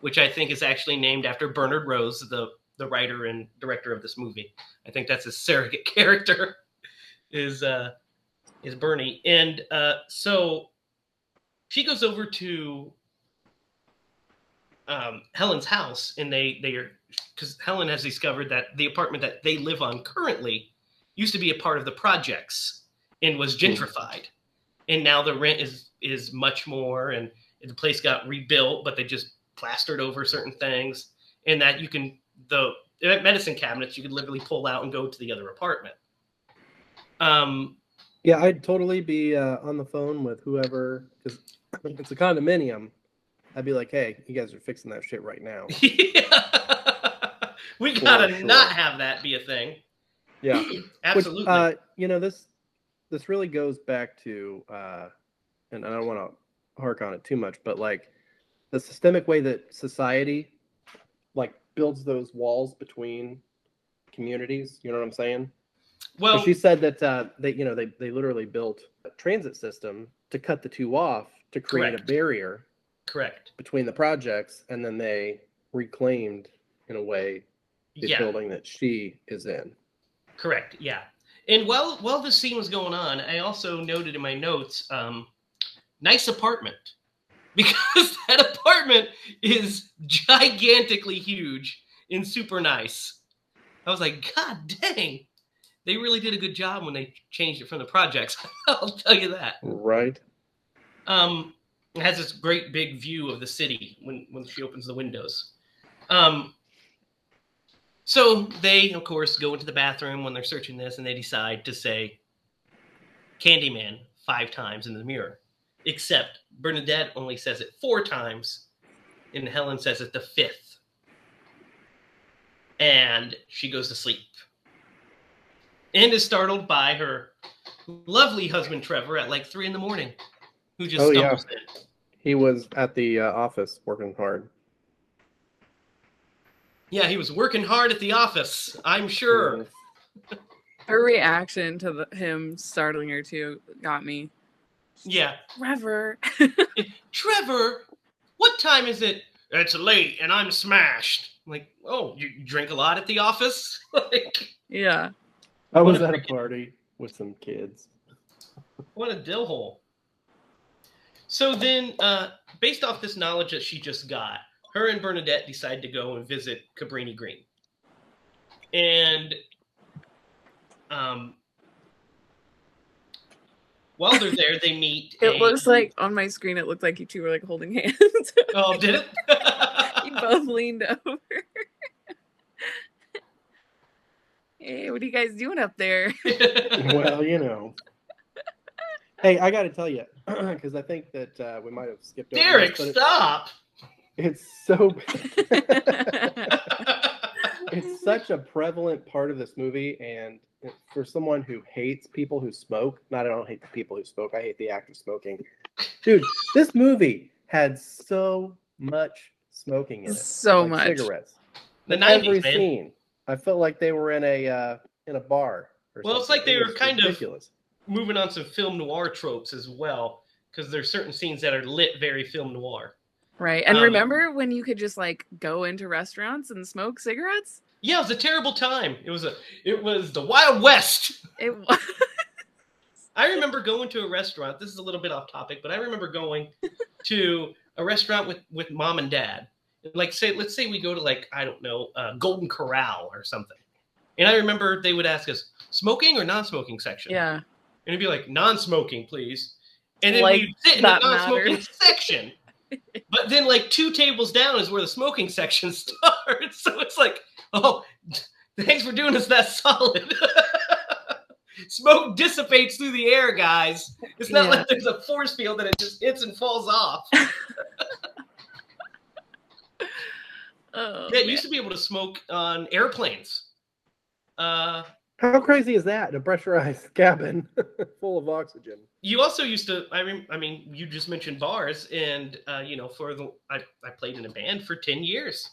which I think is actually named after Bernard Rose, the the writer and director of this movie. I think that's his surrogate character, is uh, is Bernie, and uh, so she goes over to um, Helen's house, and they they are because Helen has discovered that the apartment that they live on currently used to be a part of the projects and was gentrified, and now the rent is is much more, and the place got rebuilt, but they just plastered over certain things, and that you can the medicine cabinets you could literally pull out and go to the other apartment. Um, Yeah, I'd totally be uh, on the phone with whoever because it's a condominium. I'd be like, "Hey, you guys are fixing that shit right now." we gotta sure. not have that be a thing. Yeah, Which, Absolutely. uh, you know this this really goes back to, uh, and I don't want to hark on it too much, but like the systemic way that society like builds those walls between communities. You know what I'm saying? well, she said that uh, they, you know, they they literally built a transit system to cut the two off to create Correct. a barrier correct. between the projects, and then they reclaimed, in a way, the Yeah, building that she is in. correct. Yeah. And while while this scene was going on, I also noted in my notes, um, nice apartment, because that apartment is gigantically huge and super nice. I was like, God dang, they really did a good job when they changed it from the projects. I'll tell you that. Right. Um, it has this great big view of the city when when she opens the windows. Um, so they, of course, go into the bathroom when they're searching this, and they decide to say "Candyman" five times in the mirror. Except Bernadette only says it four times, and Helen says it the fifth. And she goes to sleep. And is startled by her lovely husband Trevor at like three in the morning, who just Oh, yeah. in. He was at the uh, office working hard. Yeah, he was working hard at the office. I'm sure. Her reaction to the, him startling her too got me. Yeah, Trevor. Trevor, what time is it? It's late and I'm smashed. I'm like, oh, you you drink a lot at the office? like, yeah. I was a at a freaking- party with some kids. what a dill hole. So then, uh, based off this knowledge that she just got, her and Bernadette decide to go and visit Cabrini Green. And um, while they're there, they meet. It a- looks like on my screen it looked like you two were like holding hands. Oh, did it? you both leaned over. hey, what are you guys doing up there? well, you know. Hey, I got to tell you, because I think that uh, we might have skipped over. Derek, this, but it- stop. it's so. it's such a prevalent part of this movie, and it- for someone who hates people who smoke, not I don't hate the people who smoke, I hate the act of smoking. Dude, this movie had so much smoking in it. so like much. cigarettes. The every 90s, man. scene, I felt like they were in a uh, in a bar. Or Well, it's like they It were was kind of- Moving on some film noir tropes as well, because there's certain scenes that are lit very film noir. Right. And Um, remember when you could just like go into restaurants and smoke cigarettes? Yeah, it was a terrible time. It was a it was the Wild West. It was I remember going to a restaurant. This is a little bit off topic, but I remember going to a restaurant with with mom and dad. Like say, let's say we go to like I don't know, uh, Golden Corral or something. And I remember they would ask us smoking or non-smoking section. yeah. And it'd be like non-smoking, please. And then Like we'd sit in the non-smoking mattered. section. But then like two tables down is where the smoking section starts. So it's like, oh, thanks for doing us that solid. smoke dissipates through the air, guys. It's not Yeah. like there's a force field that it just hits and falls off. Oh, Yeah, you used to be able to smoke on airplanes. Uh, How crazy is that? A pressurized cabin full of oxygen. you also used to. I mean, I mean, you just mentioned bars, and uh, you know, for the I, I played in a band for ten years,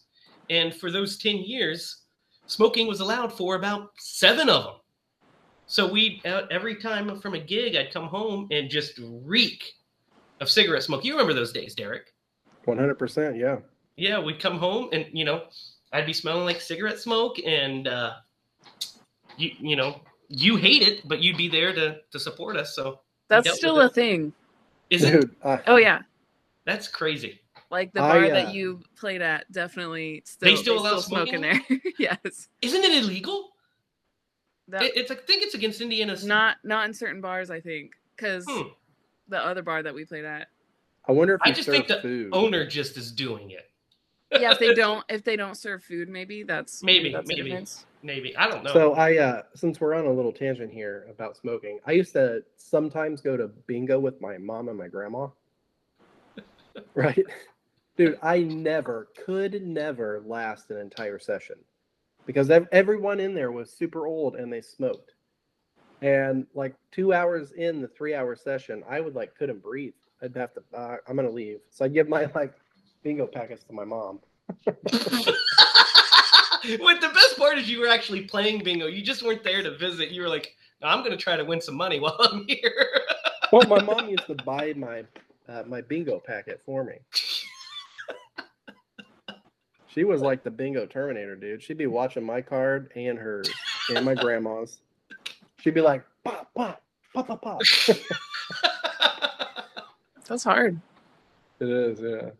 and for those ten years, smoking was allowed for about seven of them. So we uh, every time from a gig, I'd come home and just reek of cigarette smoke. You remember those days, Derek? One hundred percent. Yeah. Yeah, we'd come home and you know, I'd be smelling like cigarette smoke, and uh, you you know, you hate it, but you'd be there to to support us. So That's still a thing. is it? I, Oh yeah, That's crazy. Like the I, bar uh, that you played at definitely still still allow smoke in smoking? there. yes, Isn't it illegal? that, It, it's I think it's against Indiana's. not not in certain bars. I think because Hmm. the other bar that we played at. I wonder if I just serve think the food. owner just is doing it. Yeah, if they don't if they don't serve food, maybe that's Maybe, that's maybe. Maybe I don't know. So I, uh, since we're on a little tangent here about smoking, I used to sometimes go to bingo with my mom and my grandma. right, dude, I never could never last an entire session because ev- everyone in there was super old and they smoked. And like two hours in the three-hour session, I would like couldn't breathe. I'd have to. Uh, I'm gonna leave. So I give my like bingo packets to my mom. what the best part is you were actually playing bingo. You just weren't there to visit. You were like, "No, I'm going to try to win some money while I'm here. Well, my mom used to buy my uh, my bingo packet for me. She was like the bingo terminator, dude. She'd be watching my card and hers and my grandma's. She'd be like, pop, pop, pop, pop, pop. That's hard. It is, yeah.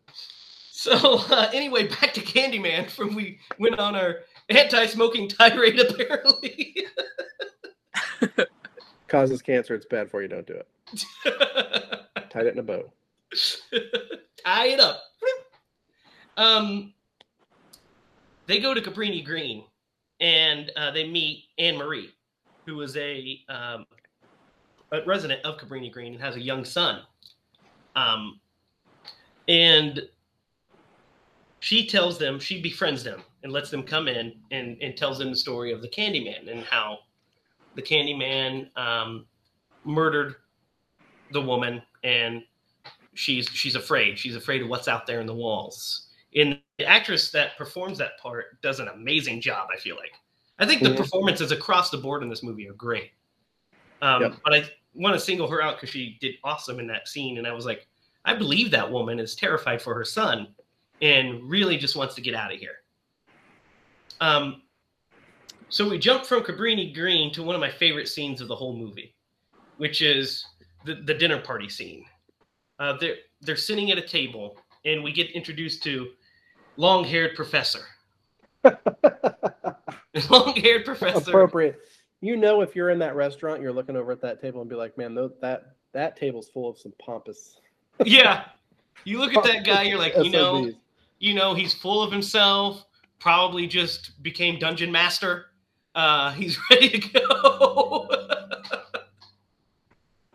so uh, anyway, back to Candyman. From we went on our anti-smoking tirade. Apparently, Causes cancer. It's bad for you. Don't do it. Tied it in a bow. tie it up. Um, they go to Cabrini Green, and uh, they meet Anne Marie, who is a, um, a resident of Cabrini Green and has a young son. Um, and she tells them she befriends them and lets them come in and, and tells them the story of the Candyman and how the Candyman um, murdered the woman and she's she's afraid. She's afraid of what's out there in the walls. And the actress that performs that part does an amazing job. I feel like. I think the Mhm. performances across the board in this movie are great. Um, Yep. But I want to single her out because she did awesome in that scene, and I was like, I believe that woman is terrified for her son and really just wants to get out of here. Um, so we jump from Cabrini Green to one of my favorite scenes of the whole movie, which is the, the dinner party scene. Uh, they're they're sitting at a table, and we get introduced to long-haired professor. long-haired professor. Appropriate. You know, if you're in that restaurant, you're looking over at that table and be like, man, tho- that that table's full of some pompous. Yeah, you look at that guy, you're like, you know, you know, he's full of himself. Probably just became dungeon master. Uh, he's ready to go.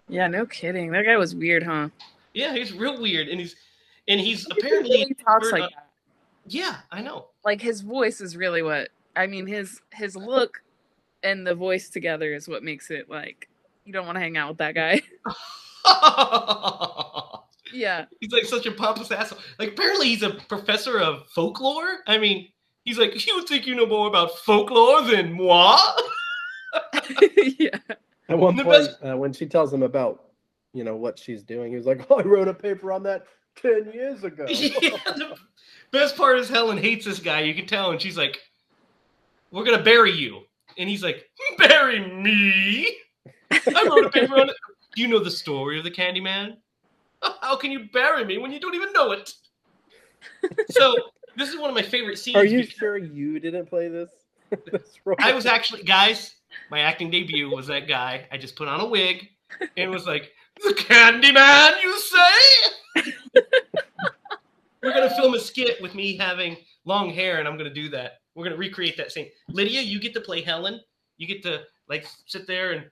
Yeah, no kidding. That guy was weird, huh? yeah, he's real weird, and he's and he's He apparently really talks like that. Yeah, I know. Like his voice is really what I mean. His his look and the voice together is what makes it like you don't want to hang out with that guy. yeah, he's like such a pompous asshole. Like apparently he's a professor of folklore. I mean, he's like, you think you know more about folklore than moi? yeah. At one The point, best- uh, when she tells him about, you know, what she's doing, he's like, "Oh, I wrote a paper on that ten years ago." yeah, the best part is Helen hates this guy. You can tell, and she's like, "We're gonna bury you," and he's like, "Bury me? I wrote a paper on it. Do you know the story of the Candyman? Oh, how can you bury me when you don't even know it?" So this is one of my favorite scenes. Are you sure you didn't play this? this? I was actually, guys, my acting debut was that guy. I just put on a wig and was like, "The Candyman, you say?" We're gonna film a skit with me having long hair, and I'm gonna do that. We're gonna recreate that scene. Lydia, you get to play Helen. You get to like sit there and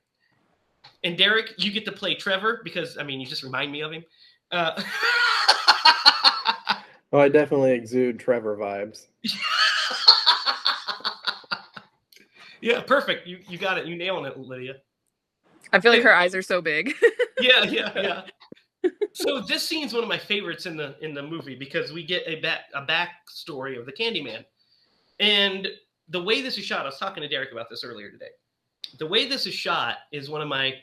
And Derek, you get to play Trevor because I mean, you just remind me of him. Uh, Oh, I definitely exude Trevor vibes. yeah, perfect. You you got it. You nailing it, Lydia. I feel like her eyes are so big. Yeah, yeah, yeah. So this scene's one of my favorites in the in the movie because we get a back a backstory of the Candyman, and the way this is shot. I was talking to Derek about this earlier today. The way this is shot is one of my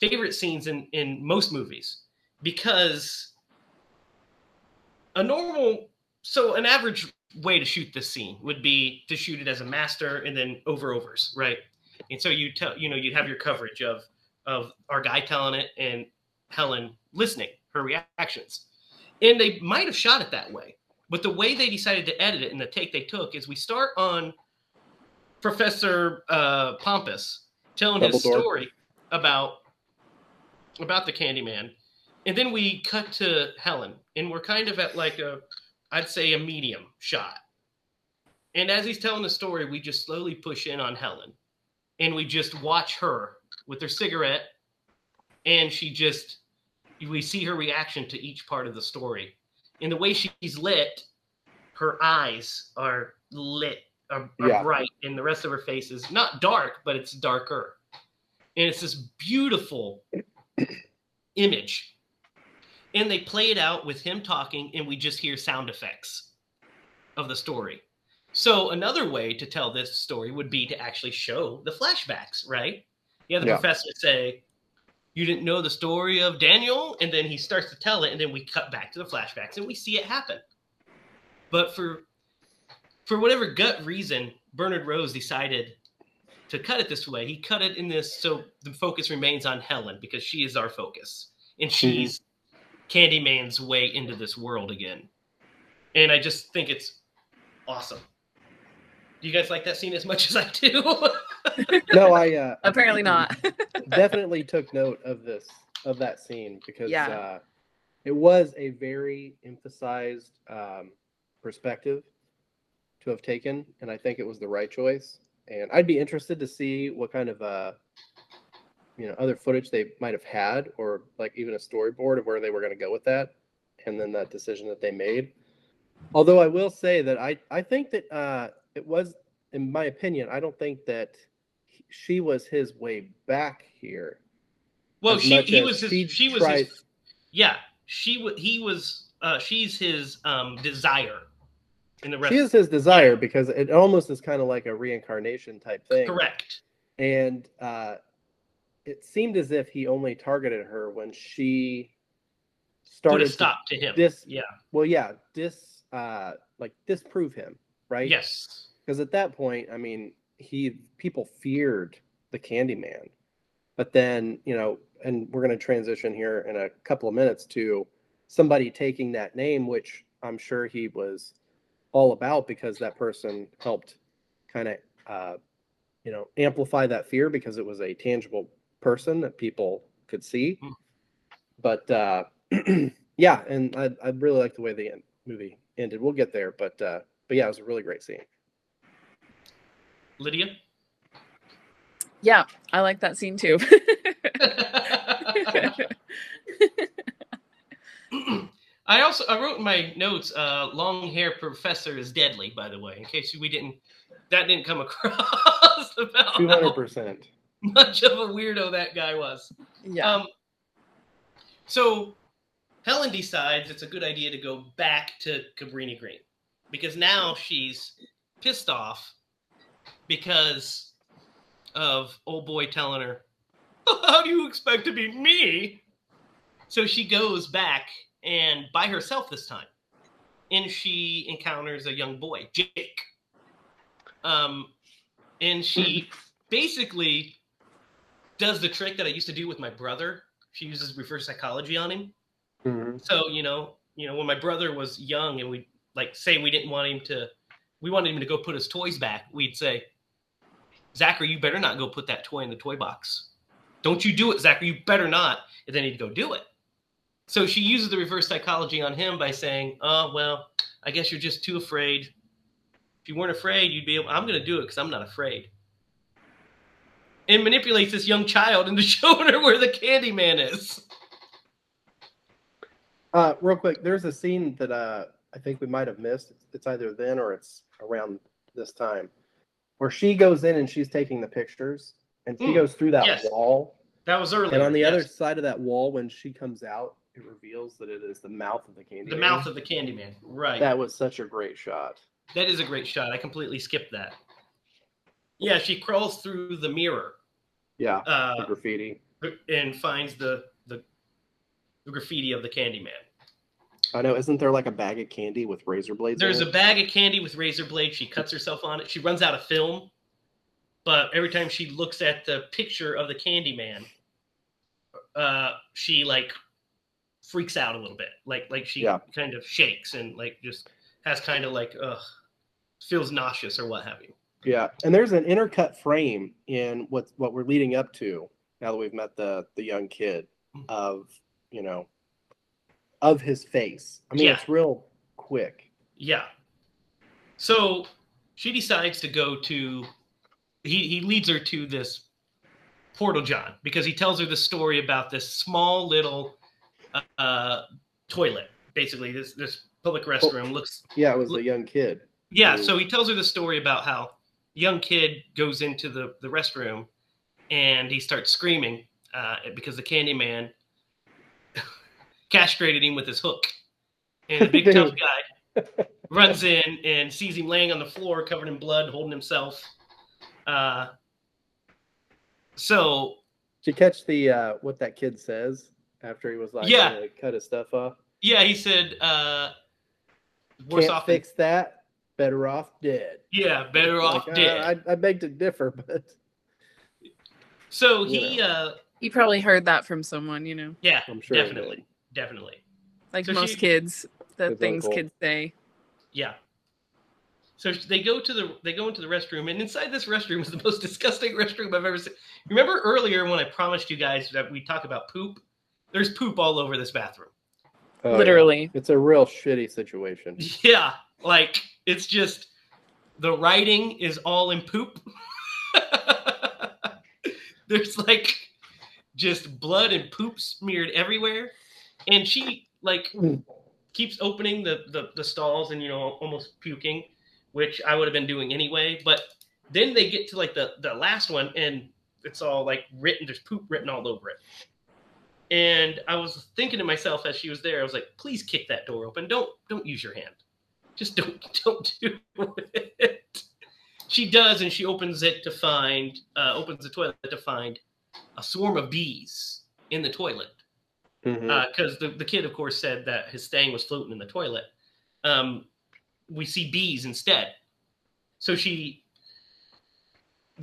favorite scenes in in most movies because a normal so an average way to shoot this scene would be to shoot it as a master and then over overs right and so you tell you know you'd have your coverage of of our guy telling it and helen listening her reactions. And they might have shot it that way but the way they decided to edit it and the take they took is we start on professor uh pompous telling his Dumbledore. story about about the candyman. And then we cut to helen and we're kind of at like a i'd say a medium shot. And as he's telling the story we just slowly push in on helen. And we just watch her with her cigarette and she just we see her reaction to each part of the story. In the way she's lit her eyes are lit are, are Yeah. bright and the rest of her face is not dark but it's darker. And it's this beautiful image. And they play it out with him talking and we just hear sound effects of the story. So another way to tell this story would be to actually show the flashbacks right? Yeah the Yeah. professor say you didn't know the story of daniel? And then he starts to tell it and then we cut back to the flashbacks and we see it happen. But for for whatever gut reason bernard rose decided to cut it this way. He cut it in this so the focus remains on helen because she is our focus. And she's candyman's way into this world again. And i just think it's awesome do you guys like that scene as much as i do No, I uh, Apparently not. definitely took note of this of that scene because Yeah. uh, it was a very emphasized um, perspective to have taken, and I think it was the right choice. And I'd be interested to see what kind of uh, you know other footage they might have had, or like even a storyboard of where they were going to go with that, and then that decision that they made. Although I will say that I I think that uh, it was, in my opinion, I don't think that he- she was his way back here. well as she much he as was his, she was tried- his yeah she was he was uh she's his um desire in the rest She is his desire because it almost is kind of like a reincarnation type thing. correct And uh, it seemed as if he only targeted her when she put started a stop to him dis yeah well yeah dis uh like disprove him right? Yes. Because at that point i mean he people feared the candyman. But then you know and we're going to transition here in a couple of minutes to somebody taking that name which i'm sure he was all about because that person helped kind of uh, you know amplify that fear because it was a tangible person that people could see. Mm. but uh yeah and i, I really like the way the end, movie ended. We'll get there but uh but yeah it was a really great scene lydia yeah, I like that scene too. I also I wrote in my notes, uh, long hair professor is deadly. By the way, in case we didn't, that didn't come across about Two hundred percent. much of a weirdo that guy was. yeah. Um, so Helen decides it's a good idea to go back to Cabrini Green because now she's pissed off because of old boy telling her, "How do you expect to be me?" So she goes back and by herself this time, and she encounters a young boy, Jake. Um, and she basically does the trick that I used to do with my brother. She uses reverse psychology on him. Mm-hmm. So you know, you know, when my brother was young and we like say we didn't want him to, we wanted him to go put his toys back. We'd say, Zachary, you better not go put that toy in the toy box. Don't you do it, Zachary. You better not. And then he'd go do it. So she uses the reverse psychology on him by saying, "Oh well, I guess you're just too afraid. If you weren't afraid, you'd be able. I'm going to do it because I'm not afraid." and manipulates this young child into showing her where the Candyman is. Uh, real quick, there's a scene that uh, I think we might have missed. It's, it's either then or it's around this time, where she goes in and she's taking the pictures, and she Hmm, goes through that yes. wall, That was earlier. and on the yes. other side of that wall, when she comes out, it reveals that it is the mouth of the candy. the mouth of the Candyman. Right. That was such a great shot. That is a great shot. I completely skipped that. Yeah, she crawls through the mirror Yeah, the uh, graffiti. and finds the, the the graffiti of the Candyman. I know. Isn't there like a bag of candy with razor blades? There's a bag of candy with razor blades. She cuts herself on it. She runs out of film, but every time she looks at the picture of the Candyman, uh, she like freaks out a little bit. Like like she Yeah. kind of shakes and like just has kind of like ugh, feels nauseous or what have you. Yeah, and there's an intercut frame in what what we're leading up to now that we've met the the young kid Mm. of you know of his face. I mean, Yeah. it's real quick. Yeah. So she decides to go to he he leads her to this portal john because he tells her the story about this small little uh toilet basically this this public restroom looks Yeah, it was a young kid. yeah so he tells her the story about how young kid goes into the the restroom and he starts screaming uh because the candy man castrated him with his hook and the big tough guy runs in and sees him laying on the floor covered in blood holding himself uh so Did you catch the uh what that kid says after he was like, Yeah. gonna cut his stuff off? yeah he said uh worse Can't off than- fix that. Better off dead. yeah better off Like, dead I, I, I beg to differ, but so you he know. uh He probably heard that from someone, you know, yeah I'm sure definitely did. Definitely like So most she- kids, the things uncle. kids say. Yeah. So they go to the they go into the restroom, and inside this restroom is the most disgusting restroom I've ever seen. Remember earlier when I promised you guys that we talk about poop? There's poop all over this bathroom. Oh, yeah. Literally. it's a real shitty situation. Yeah, like it's just the writing is all in poop. There's like just blood and poop smeared everywhere, and she like Mm. keeps opening the, the the stalls and you know almost puking, which I would have been doing anyway. But then they get to like the the last one, and it's all like written. There's poop written all over it. And I was thinking to myself as she was there, I was like, please kick that door open. Don't don't use your hand. Just don't don't do it. She does, and she opens it to find uh, opens the toilet to find a swarm of bees in the toilet Because the, the kid, of course, said that his stang was floating in the toilet. Um, we see bees instead. So she.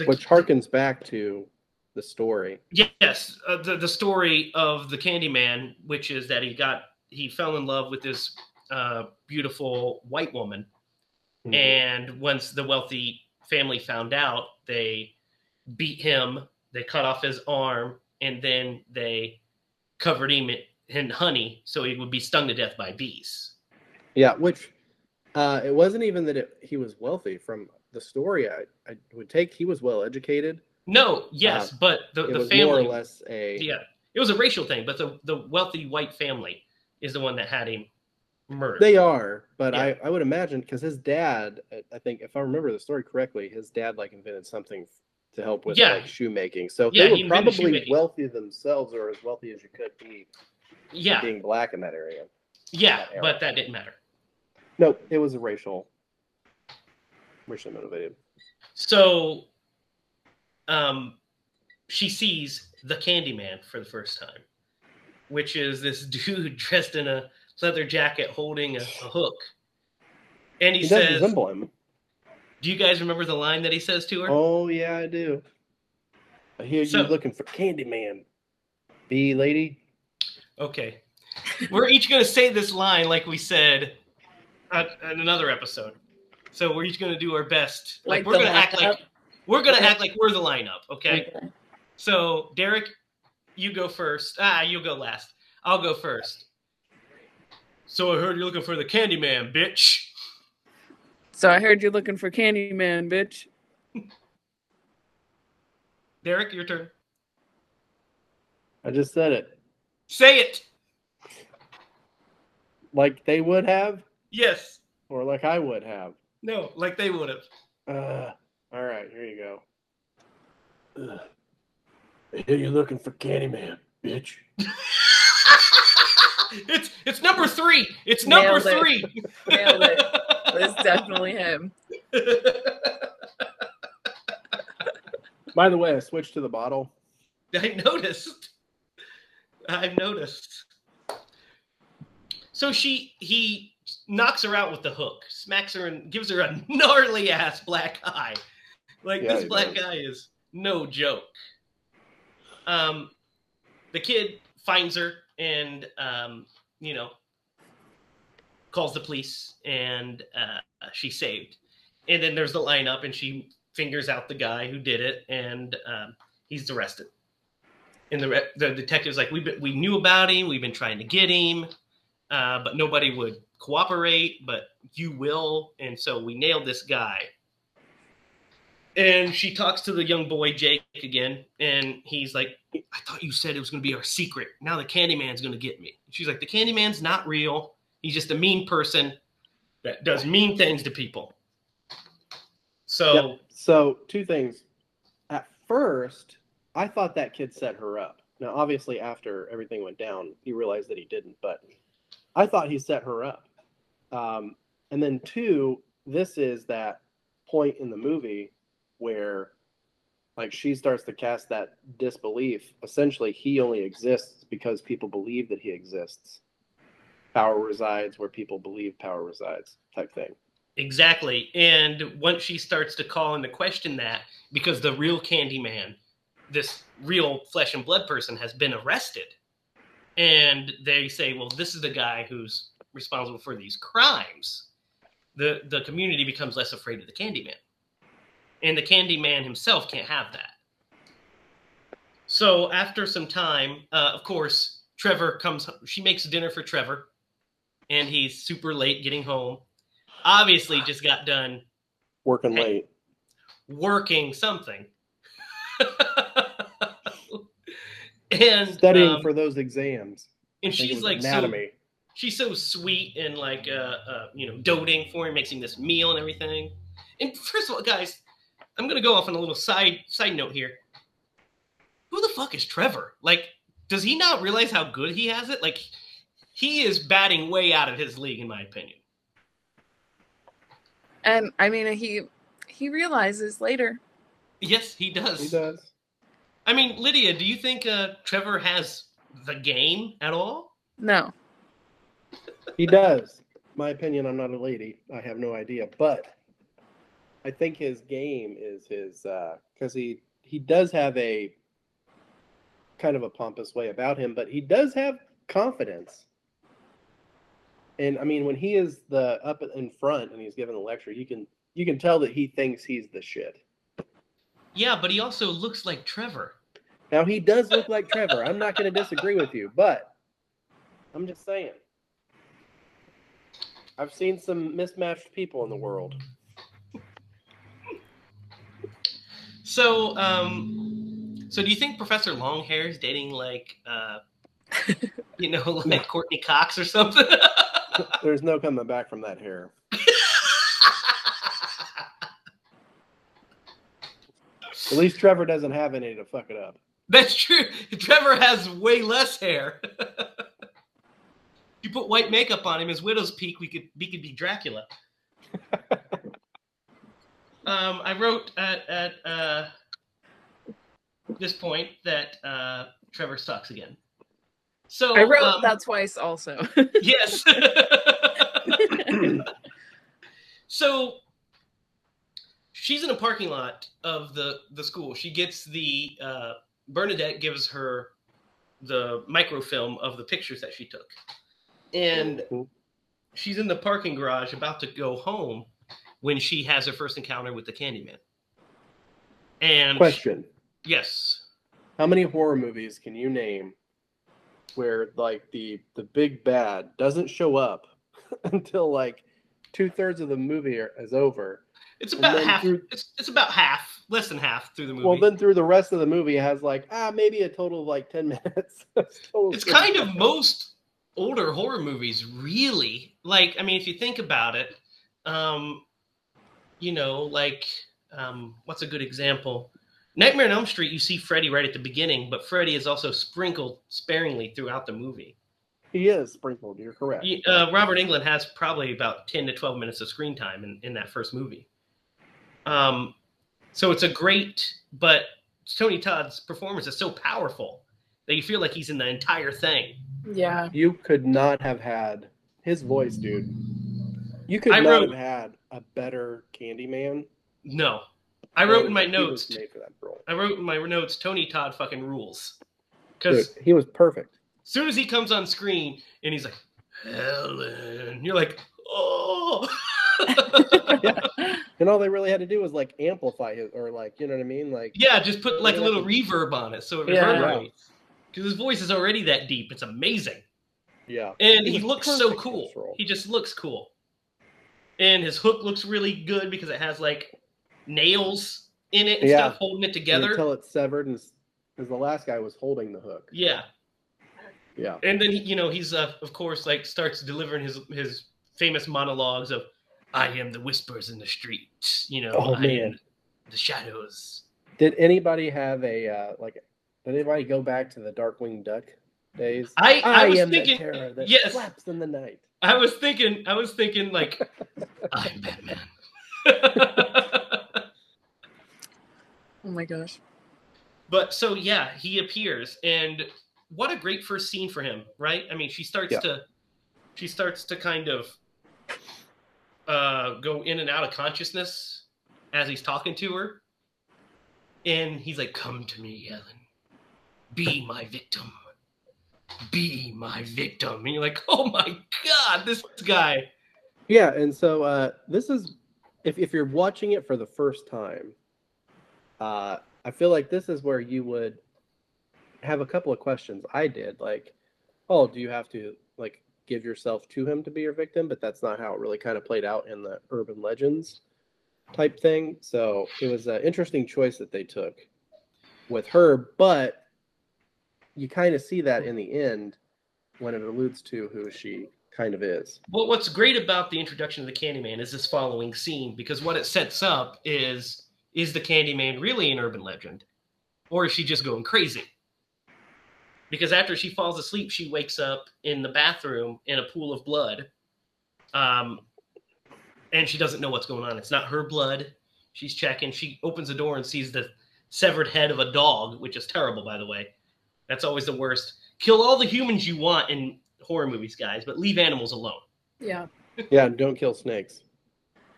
Which harkens back to the story. yes, uh, the the story of the Candyman, which is that he got he fell in love with this uh, beautiful white woman, Mhm. and once the wealthy family found out, they beat him, they cut off his arm, and then they covered him in- honey so he would be stung to death by bees. Yeah, which uh, it wasn't even that it, he was wealthy. From the story, I, I would take he was well educated. No, yes, Uh, but the, family. It the was more or less a yeah, it was a racial thing, but the, the wealthy white family is the one that had him murdered. They are, but Yeah. I, I would imagine because his dad, I- I think if I remember the story correctly, his dad like invented something to help with Yeah. like shoemaking. So Yeah, they were probably wealthy themselves, or as wealthy as you could be, yeah, being black in that area. yeah, that but that didn't matter. No, it was a racial, racially motivated. So, um, she sees the Candyman for the first time, which is this dude dressed in a leather jacket holding a, a hook. And he, He says, resemble him. Do you guys remember the line that he says to her? Oh yeah, I do. I hear So- you looking for Candyman, bee lady. Okay. We're each going to say this line like we said at, at another episode. So we're each going to do our best. Like, Like we're going to act lineup? like we're going to act like we're the lineup, okay? So, Derek, you go first. Ah, you'll go last. I'll go first. So I heard you're looking for the Candyman, bitch. So I heard you're looking for Candyman, bitch. Derek, your turn. I just said it. Say it. Like they would have, Yes. or like I would have. No, like they would have. Uh, all right, here you go. Ugh. I hear you looking for Candyman, bitch. it's it's number three. It's number Nailed it. three. Nailed it. It's definitely him. By the way, I switched to the bottle. I noticed. I've noticed. So she he knocks her out with the hook, smacks her and gives her a gnarly ass black eye. Like Yeah, this black does. guy is no joke. Um the kid finds her and um, you know calls the police and uh, she's saved. And then there's the lineup and she fingers out the guy who did it and um, he's arrested. And the re- the detective's like we we knew about him. We've been trying to get him uh, but nobody would cooperate but you will. And so we nailed this guy. And she talks to the young boy jake again and he's like i thought you said it was going to be our secret. Now the candyman's going to get me. She's like the candyman's not real he's just a mean person that does mean things to people so Yep. So, two things. At first, I thought that kid set her up. Now, obviously, after everything went down, he realized that he didn't, but I thought he set her up. Um, and then, two, this is that point in the movie where, like, she starts to cast that disbelief. Essentially, he only exists because people believe that he exists. Power resides where people believe power resides, type thing. Exactly. And once she starts to call into question that, because the real Candyman, this real flesh and blood person, has been arrested, and they say, well, this is the guy who's responsible for these crimes, the, the community becomes less afraid of the Candyman. And the Candyman himself can't have that. So after some time, uh, of course, Trevor comes, she makes dinner for Trevor, and he's super late getting home obviously just got done Working Hey. late. working something. and Studying um, for those exams. and I think it she's was like so, she's so sweet and like uh, uh you know doting for him, makes him this meal and everything. And first of all, guys, I'm gonna go off on a little side side note here. Who the fuck is Trevor? Like, does he not realize how good he has it? Like, he is batting way out of his league, in my opinion. And I mean, he he realizes later. Yes, he does. He does. I mean, Lydia, do you think uh, Trevor has the game at all? No, He does. My opinion, I'm not a lady. I have no idea. But I think his game is his because he he does have a kind of a pompous way about him, but he does have confidence. And I mean, when he is the up in front and he's giving the lecture, you can you can tell that he thinks he's the shit. Yeah, but he also looks like Trevor. Now he does look like Trevor. I'm not going to disagree with you, but I'm just saying. I've seen some mismatched people in the world. So, um, so do you think Professor Longhair is dating like, uh, you know, like Courteney Cox or something? There's no coming back from that hair. At least Trevor doesn't have any to fuck it up. That's true. Trevor has way less hair. you put white makeup on him, his widow's peak. We could, we could be Dracula. um, I wrote at at uh, this point that uh, Trevor sucks again. So I wrote um, that twice also. Yes. so she's in a parking lot of the the school. She gets the uh, Bernadette gives her the microfilm of the pictures that she took, and Mhm. she's in the parking garage about to go home when she has her first encounter with the Candyman. And Question: yes, How many horror movies can you name where like the the big bad doesn't show up until like two thirds of the movie are, is over. It's about half. through- It's, it's about half, less than half through the movie. Well, then through the rest of the movie it has like ah maybe a total of like ten minutes. Total it's kind of most older horror movies, really. Like, I mean, if you think about it, um, you know, like, um, what's a good example? Nightmare on Elm Street, you see Freddy right at the beginning, but Freddy is also sprinkled sparingly throughout the movie. He is sprinkled. You're correct. Y- Uh, Robert Englund has probably about 10 to 12 minutes of screen time in, in that first movie. Um, so it's a great, but Tony Todd's performance is so powerful that you feel like he's in the entire thing. Yeah. You could not have had his voice, dude. You could I not wrote- have had a better Candyman. No. I wrote in my notes, made for that role. I wrote in my notes, Tony Todd fucking rules. Because he was perfect. as soon as he comes on screen and he's like, Helen, you're like, oh. And all they really had to do was like amplify his, or like, you know what I mean? Like, Yeah, just put like a little reverb on it so it Yeah. reverberates. Because his voice is already that deep. It's amazing. yeah. And He he, looks so cool. He just looks cool. And his hook looks really good because it has like nails in it and Yeah. stuff holding it together. Until it's severed, and because the last guy was holding the hook. Yeah. Yeah. And then you know he's uh, of course like starts delivering his his famous monologues of I am the whispers in the street, you know, Oh, I man. am the shadows. Did anybody have a uh, like? Did anybody go back to the Darkwing Duck days? I I, was am thinking the terror that yes. flaps in the night. I was thinking I was thinking like I'm Batman. Oh my gosh. But so yeah, he appears, and what a great first scene for him, right? I mean, she starts Yeah. to she starts to kind of uh, go in and out of consciousness as he's talking to her, and he's like, "Come to me, Ellen. Be my victim. Be my victim." And you're like, "Oh my god, this guy." Yeah, and so uh, this is if if you're watching it for the first time, uh, I feel like this is where you would have a couple of questions. I did like, oh, do you have to like give yourself to him to be your victim? But that's not how it really kind of played out in the urban legends type thing. So it was an interesting choice that they took with her, but you kind of see that in the end when it alludes to who she kind of is. Well, what's great about the introduction of the Candyman is this following scene because what it sets up is is the Candyman really an urban legend, or is she just going crazy? Because after she falls asleep, she wakes up in the bathroom in a pool of blood, um, and she doesn't know what's going on. It's not her blood. She's checking. She opens the door and sees the severed head of a dog, which is terrible, by the way. That's always the worst. Kill all the humans you want in horror movies, guys, but leave animals alone. Yeah. Yeah, don't kill snakes.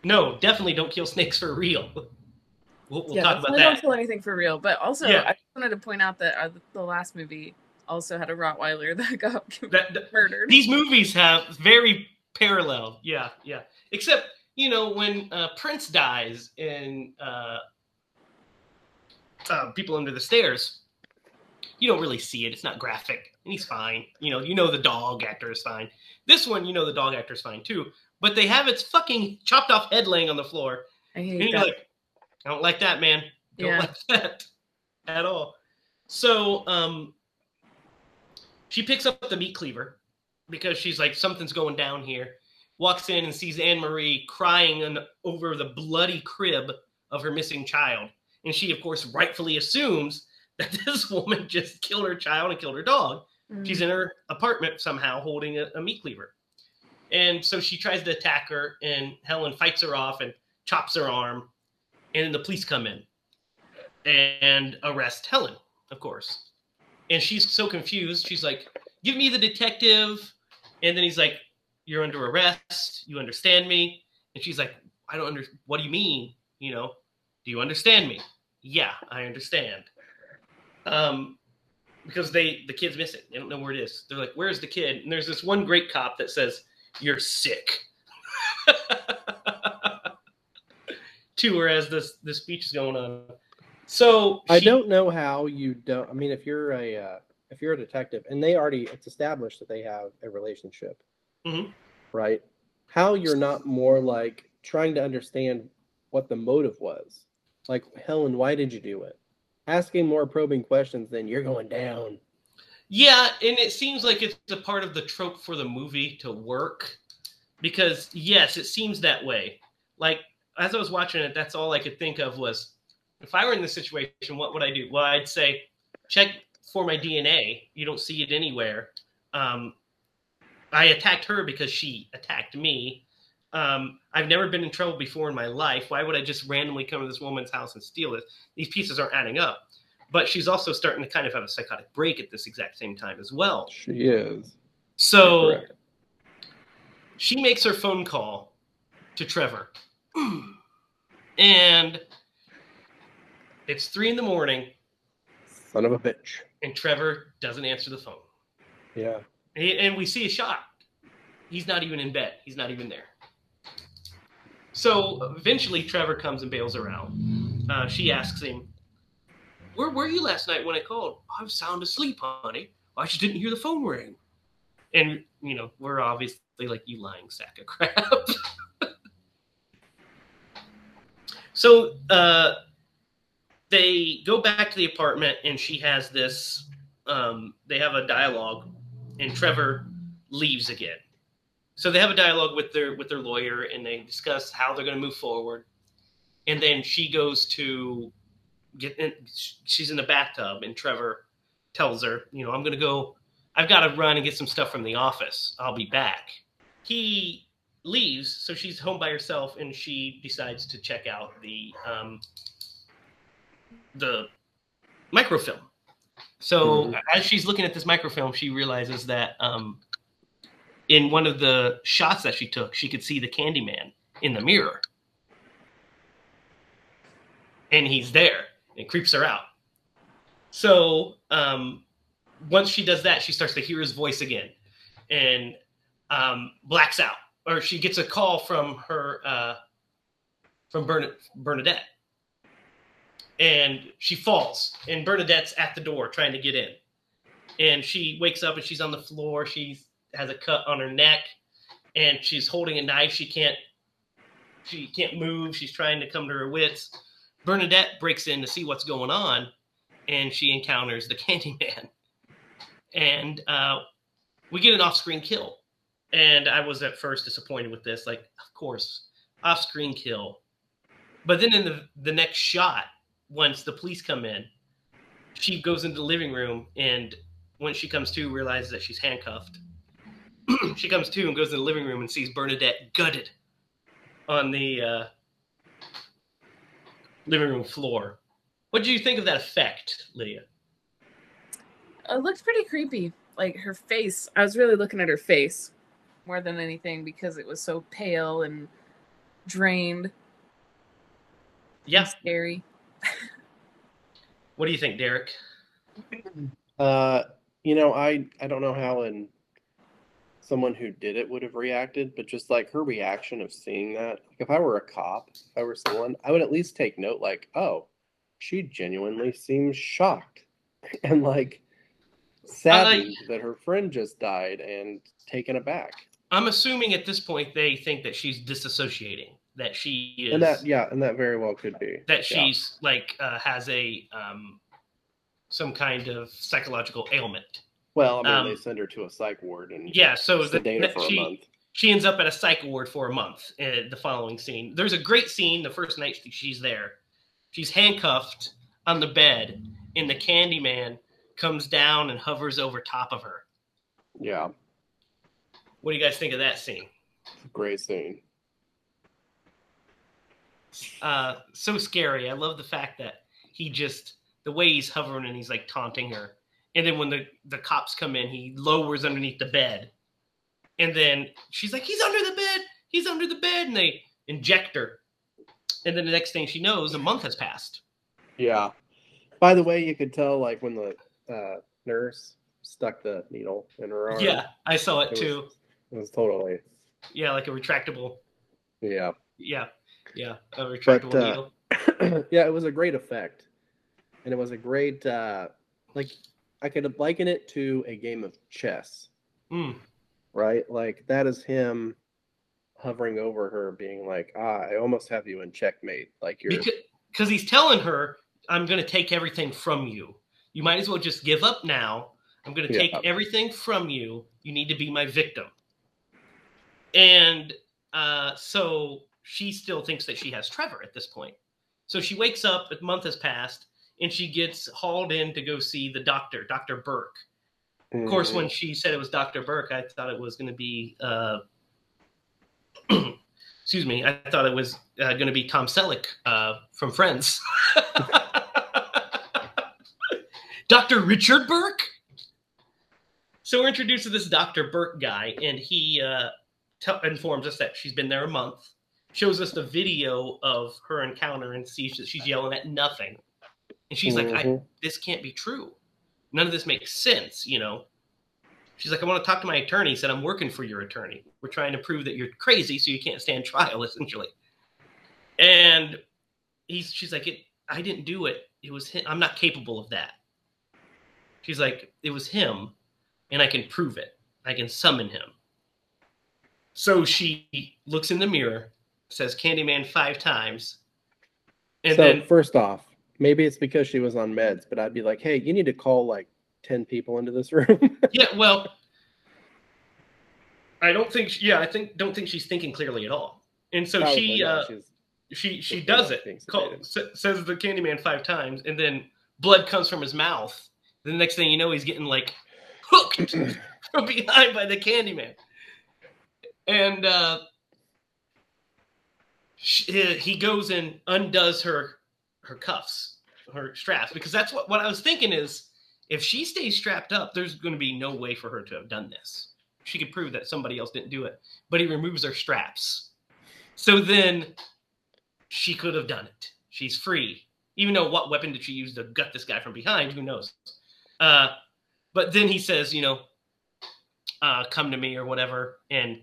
No, definitely don't kill snakes for real. We'll, we'll yeah, talk about definitely don't that. kill anything for real. But also, Yeah. I just wanted to point out that uh, the last movie also had a Rottweiler that got That- that- murdered. These movies have very parallel. Yeah, yeah. Except, you know, when uh, Prince dies in uh, uh, People Under the Stairs, you don't really see it. It's not graphic, and he's fine. You know, you know the dog actor is fine. This one, you know the dog actor is fine too. But they have its fucking chopped off head laying on the floor, I And hate you're that. like, I don't like that, man. Don't Yeah. like that at all. So um she picks up the meat cleaver because she's like, something's going down here. Walks in and sees Anne Marie crying an, over the bloody crib of her missing child. And she, of course, rightfully assumes that this woman just killed her child and killed her dog. Mm. She's in her apartment somehow holding a, a meat cleaver. And so she tries to attack her, and Helen fights her off and chops her arm. And then the police come in and arrest Helen, of course. And she's so confused. She's like, Give me the detective. And then he's like, You're under arrest. You understand me? And she's like, I don't under what do you mean? You know, do you understand me? Yeah, I understand. Um, because they the kid's missing. They don't know where it is. They're like, "Where's the kid?" And there's this one great cop that says, "You're sick." to her as this this speech is going on. So I she- don't know how you don't. I mean, if you're a uh, if you're a detective, and they already it's established that they have a relationship, Mhm. right? how you're not more like trying to understand what the motive was. Like, Helen, why did you do it? Asking more probing questions than you're going down. Yeah, and it seems like it's a part of the trope for the movie to work because yes, it seems that way. Like as I was watching it, that's all I could think of was if I were in this situation, what would I do? Well, I'd say check for my DNA. You don't see it anywhere. Um, I attacked her because she attacked me. Um, I've never been in trouble before in my life. Why would I just randomly come to this woman's house and steal this? These pieces aren't adding up. But she's also starting to kind of have a psychotic break at this exact same time as well. She is. So she makes her phone call to Trevor. and it's three in the morning, Son of a bitch. and Trevor doesn't answer the phone. Yeah. And and we see a shot. He's not even in bed. He's not even there. So eventually, Trevor comes and bails her out. Uh, she asks him, "Where were you last night when I called? I was sound asleep, honey. I just didn't hear the phone ring." And you know, we're obviously like, "You lying sack of crap." So uh, they go back to the apartment, and she has this. Um, they have a dialogue and Trevor leaves again. So they have a dialogue with their with their lawyer and they discuss how they're going to move forward. And then she goes to get in, she's in the bathtub and Trevor tells her, you know, I'm going to go I've got to run and get some stuff from the office. I'll be back. He leaves, so she's home by herself and she decides to check out the um the microfilm. So Mhm. as she's looking at this microfilm, she realizes that um, in one of the shots that she took, she could see the Candyman in the mirror, and he's there. It creeps her out. So um, once she does that, she starts to hear his voice again, and um, blacks out. Or she gets a call from her uh, from Bern- Bernadette. And she falls and bernadette's at the door trying to get in. And she wakes up and she's on the floor. She has a cut on her neck and she's holding a knife. She can't she can't move. She's trying to come to her wits. Bernadette breaks in to see what's going on and she encounters the candyman. And uh, we get an off-screen kill and i was at first disappointed with this like of course off-screen kill but then in the the next shot once the police come in, she goes into the living room and when she comes to realizes that she's handcuffed. she comes to and goes in the living room and sees Bernadette gutted on the uh, living room floor. What do you think of that effect, Lydia? It looked pretty creepy. Like her face. I was really looking at her face more than anything because it was so pale and drained. and Yeah. Scary. What do you think, Derek? Uh, you know, I I don't know how and someone who did it would have reacted, but just like her reaction of seeing that, like if I were a cop, if I were someone, I would at least take note, like, oh, she genuinely seems shocked and like saddened that her friend just died and taken aback. I'm assuming at this point they think that she's disassociating, that she is And that, yeah, and that very well could be that Yeah. she's like uh, has a um, some kind of psychological ailment. Well, I mean, um, they send her to a psych ward and Yeah, so the, her for a she month. she ends up at a psych ward for a month. In the following scene, there's a great scene. The first night she's there, she's handcuffed on the bed, and the Candyman comes down and hovers over top of her. Yeah, What do you guys think of that scene? great scene. uh, so scary. I love the fact that he just the way he's hovering and he's like taunting her, and then when the the cops come in, he lowers underneath the bed, and then she's like, "He's under the bed. He's under the bed," and they inject her, and then the next thing she knows, a month has passed. Yeah. By the way, you could tell like when the uh, nurse stuck the needle in her arm. Yeah, I saw it It too. It was totally. Yeah, like a retractable. Yeah. Yeah, yeah, a retractable uh, needle. yeah, it was a great effect. And it was a great uh like I could liken it to a game of chess, Mm, right? Like that is him hovering over her, being like, "Ah, I almost have you in checkmate." Like you're because because he's telling her, "I'm going to take everything from you. You might as well just give up now. I'm going to take Yeah. everything from you. You need to be my victim." And uh, so she still thinks that she has Trevor at this point. So she wakes up. A month has passed, and she gets hauled in to go see the doctor, Doctor Burke. Of course, Mm. when she said it was Dr. Burke, I thought it was going to be, uh, excuse me, I thought it was uh, going to be Tom Selleck uh, from Friends. Dr. Richard Burke? So we're introduced to this Dr. Burke guy, and he uh, tell informs us that she's been there a month, shows us the video of her encounter, and sees that she's yelling at nothing. And she's like, I, Mhm. this can't be true. None of this makes sense, you know. She's like, I want to talk to my attorney. He said, I'm working for your attorney. We're trying to prove that you're crazy so you can't stand trial, essentially. And he's she's like, it, I didn't do it. It was him. I'm not capable of that. She's like, it was him, and I can prove it. I can summon him. So she looks in the mirror, says Candyman five times, and so then first off, maybe it's because she was on meds, but I'd be like, "Hey, you need to call like ten people into this room." Yeah, well, I don't think. Yeah, I think don't think she's thinking clearly at all. And so Probably she uh, she she does it. Call, says the Candyman five times, and then blood comes from his mouth. The next thing you know, he's getting like hooked from behind by the Candyman, and uh, she, he goes and undoes her her cuffs, her straps, because that's what what I was thinking is if she stays strapped up, there's going to be no way for her to have done this. She could prove that somebody else didn't do it, but he removes her straps. So then she could have done it. She's free. Even though what weapon did she use to gut this guy from behind? Who knows? Uh, but then he says, you know, uh, come to me or whatever, and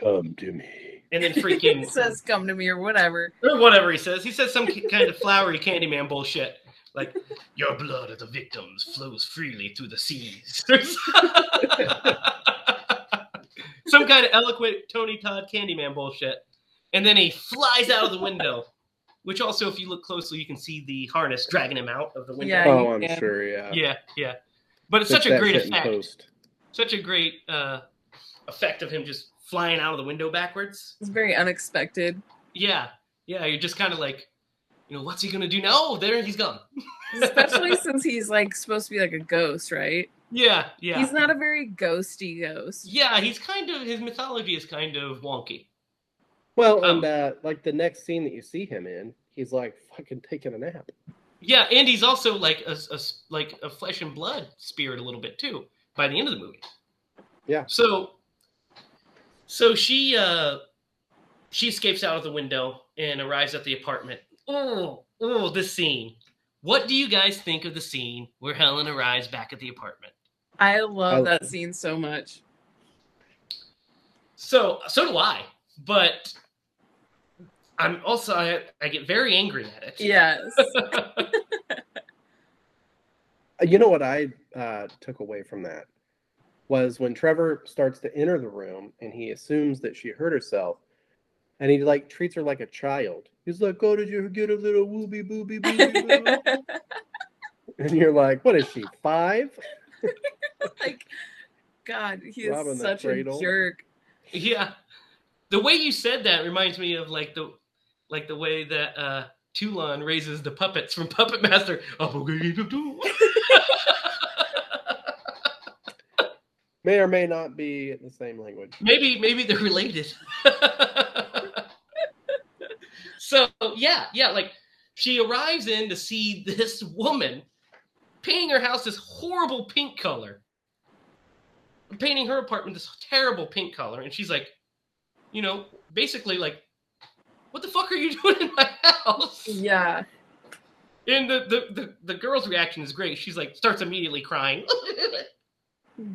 Come to me. and then freaking It says come to me or whatever. or whatever he says. He says some kind of flowery Candyman bullshit, like "Your blood of the victims flows freely through the seas." some kind of eloquent Tony Todd Candyman bullshit, and then he flies out of the window. Which also, if you look closely, you can see the harness dragging him out of the window. Yeah, Oh, I'm yeah. sure. Yeah. yeah, yeah. But it's Fix such a great effect. Such a great uh, effect of him just flying out of the window backwards. It's very unexpected. Yeah, yeah. You're just kind of like, you know, what's he gonna do now? Oh, there he's gone. Especially since he's like supposed to be like a ghost, right? Yeah, yeah. He's not a very ghosty ghost. Yeah, he's kind of his mythology is kind of wonky. Well, Um, and uh, like the next scene that you see him in, he's like fucking taking a nap. Yeah, and he's also like a, a s- like a flesh and blood spirit a little bit too by the end of the movie. Yeah. So so she uh she escapes out of the window and arrives at the apartment. Oh, oh, this scene. What do you guys think of the scene where Helen arrives back at the apartment? I love that scene so much. So so do I, but I'm also I, I get very angry at it. Yes. You know what I uh, took away from that was when Trevor starts to enter the room and he assumes that she hurt herself, and he like treats her like a child. He's like, "Oh, did you get a little wooby booby booby?" boo?" and you're like, "What is she five? like, God, he is Robbing the such a cradle. jerk. Yeah. The way you said that reminds me of like the like the way that uh Toulon raises the puppets from Puppet Master. May or may not be the same language." maybe maybe they're related. so yeah, yeah, like she arrives in to see this woman painting her house this horrible pink color. Painting her apartment this terrible pink color, and she's like, you know, basically like, what the fuck are you doing in my house? Yeah. And the, the, the, the girl's reaction is great. She's like, starts immediately crying.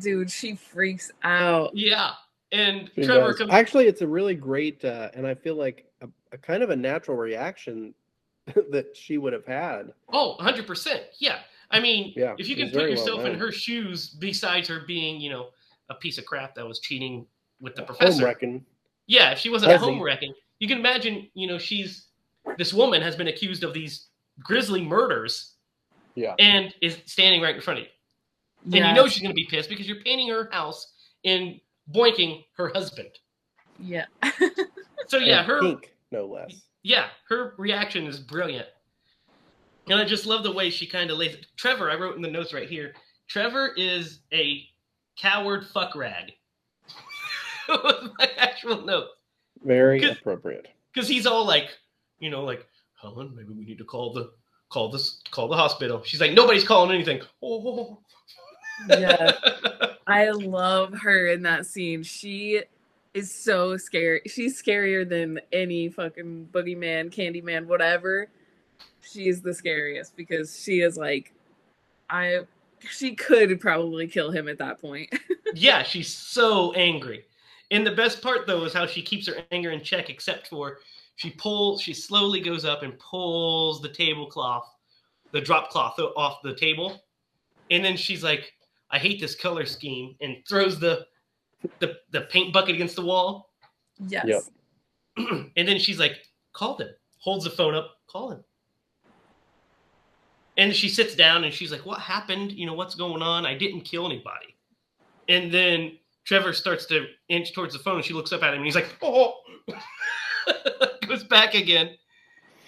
Dude, she freaks out. yeah. And She Trevor comes. Actually, it's a really great, uh, and I feel like a, a kind of a natural reaction that she would have had. Oh, 100%. Yeah. I mean, Yeah, if you can put very well yourself in her shoes, besides her being, you know, a piece of crap that was cheating with the professor. Home professor. wrecking. Yeah, if she wasn't Has he? home wrecking, you can imagine. You know, she's this woman has been accused of these grisly murders Yeah. and is standing right in front of you, and yeah, you know she's gonna be pissed because you're painting her house and boinking her husband. yeah. So yeah, her pink, no less. yeah, her reaction is brilliant. And I just love the way she kind of lays it. Trevor, I wrote in the notes right here. Trevor is a coward fuck rag. was my actual note. Very Good. appropriate. Because he's all like, you know, like, Helen, maybe we need to call the call this call the hospital. She's like, nobody's calling anything. Oh. Yeah. I love her in that scene. She is so scary. She's scarier than any fucking boogeyman, Candyman, whatever. She's the scariest because she is like, I. She could probably kill him at that point. yeah, she's so angry. And the best part though is how she keeps her anger in check, except for she pulls, she slowly goes up and pulls the tablecloth, the drop cloth off the table, and then she's like, "I hate this color scheme," and throws the the, the paint bucket against the wall. yes. Yep. and then she's like, "Call him." Holds the phone up, call him. And she sits down and she's like, "What happened? You know what's going on? I didn't kill anybody." And then Trevor starts to inch towards the phone. And she looks up at him and he's like, "Oh," goes back again,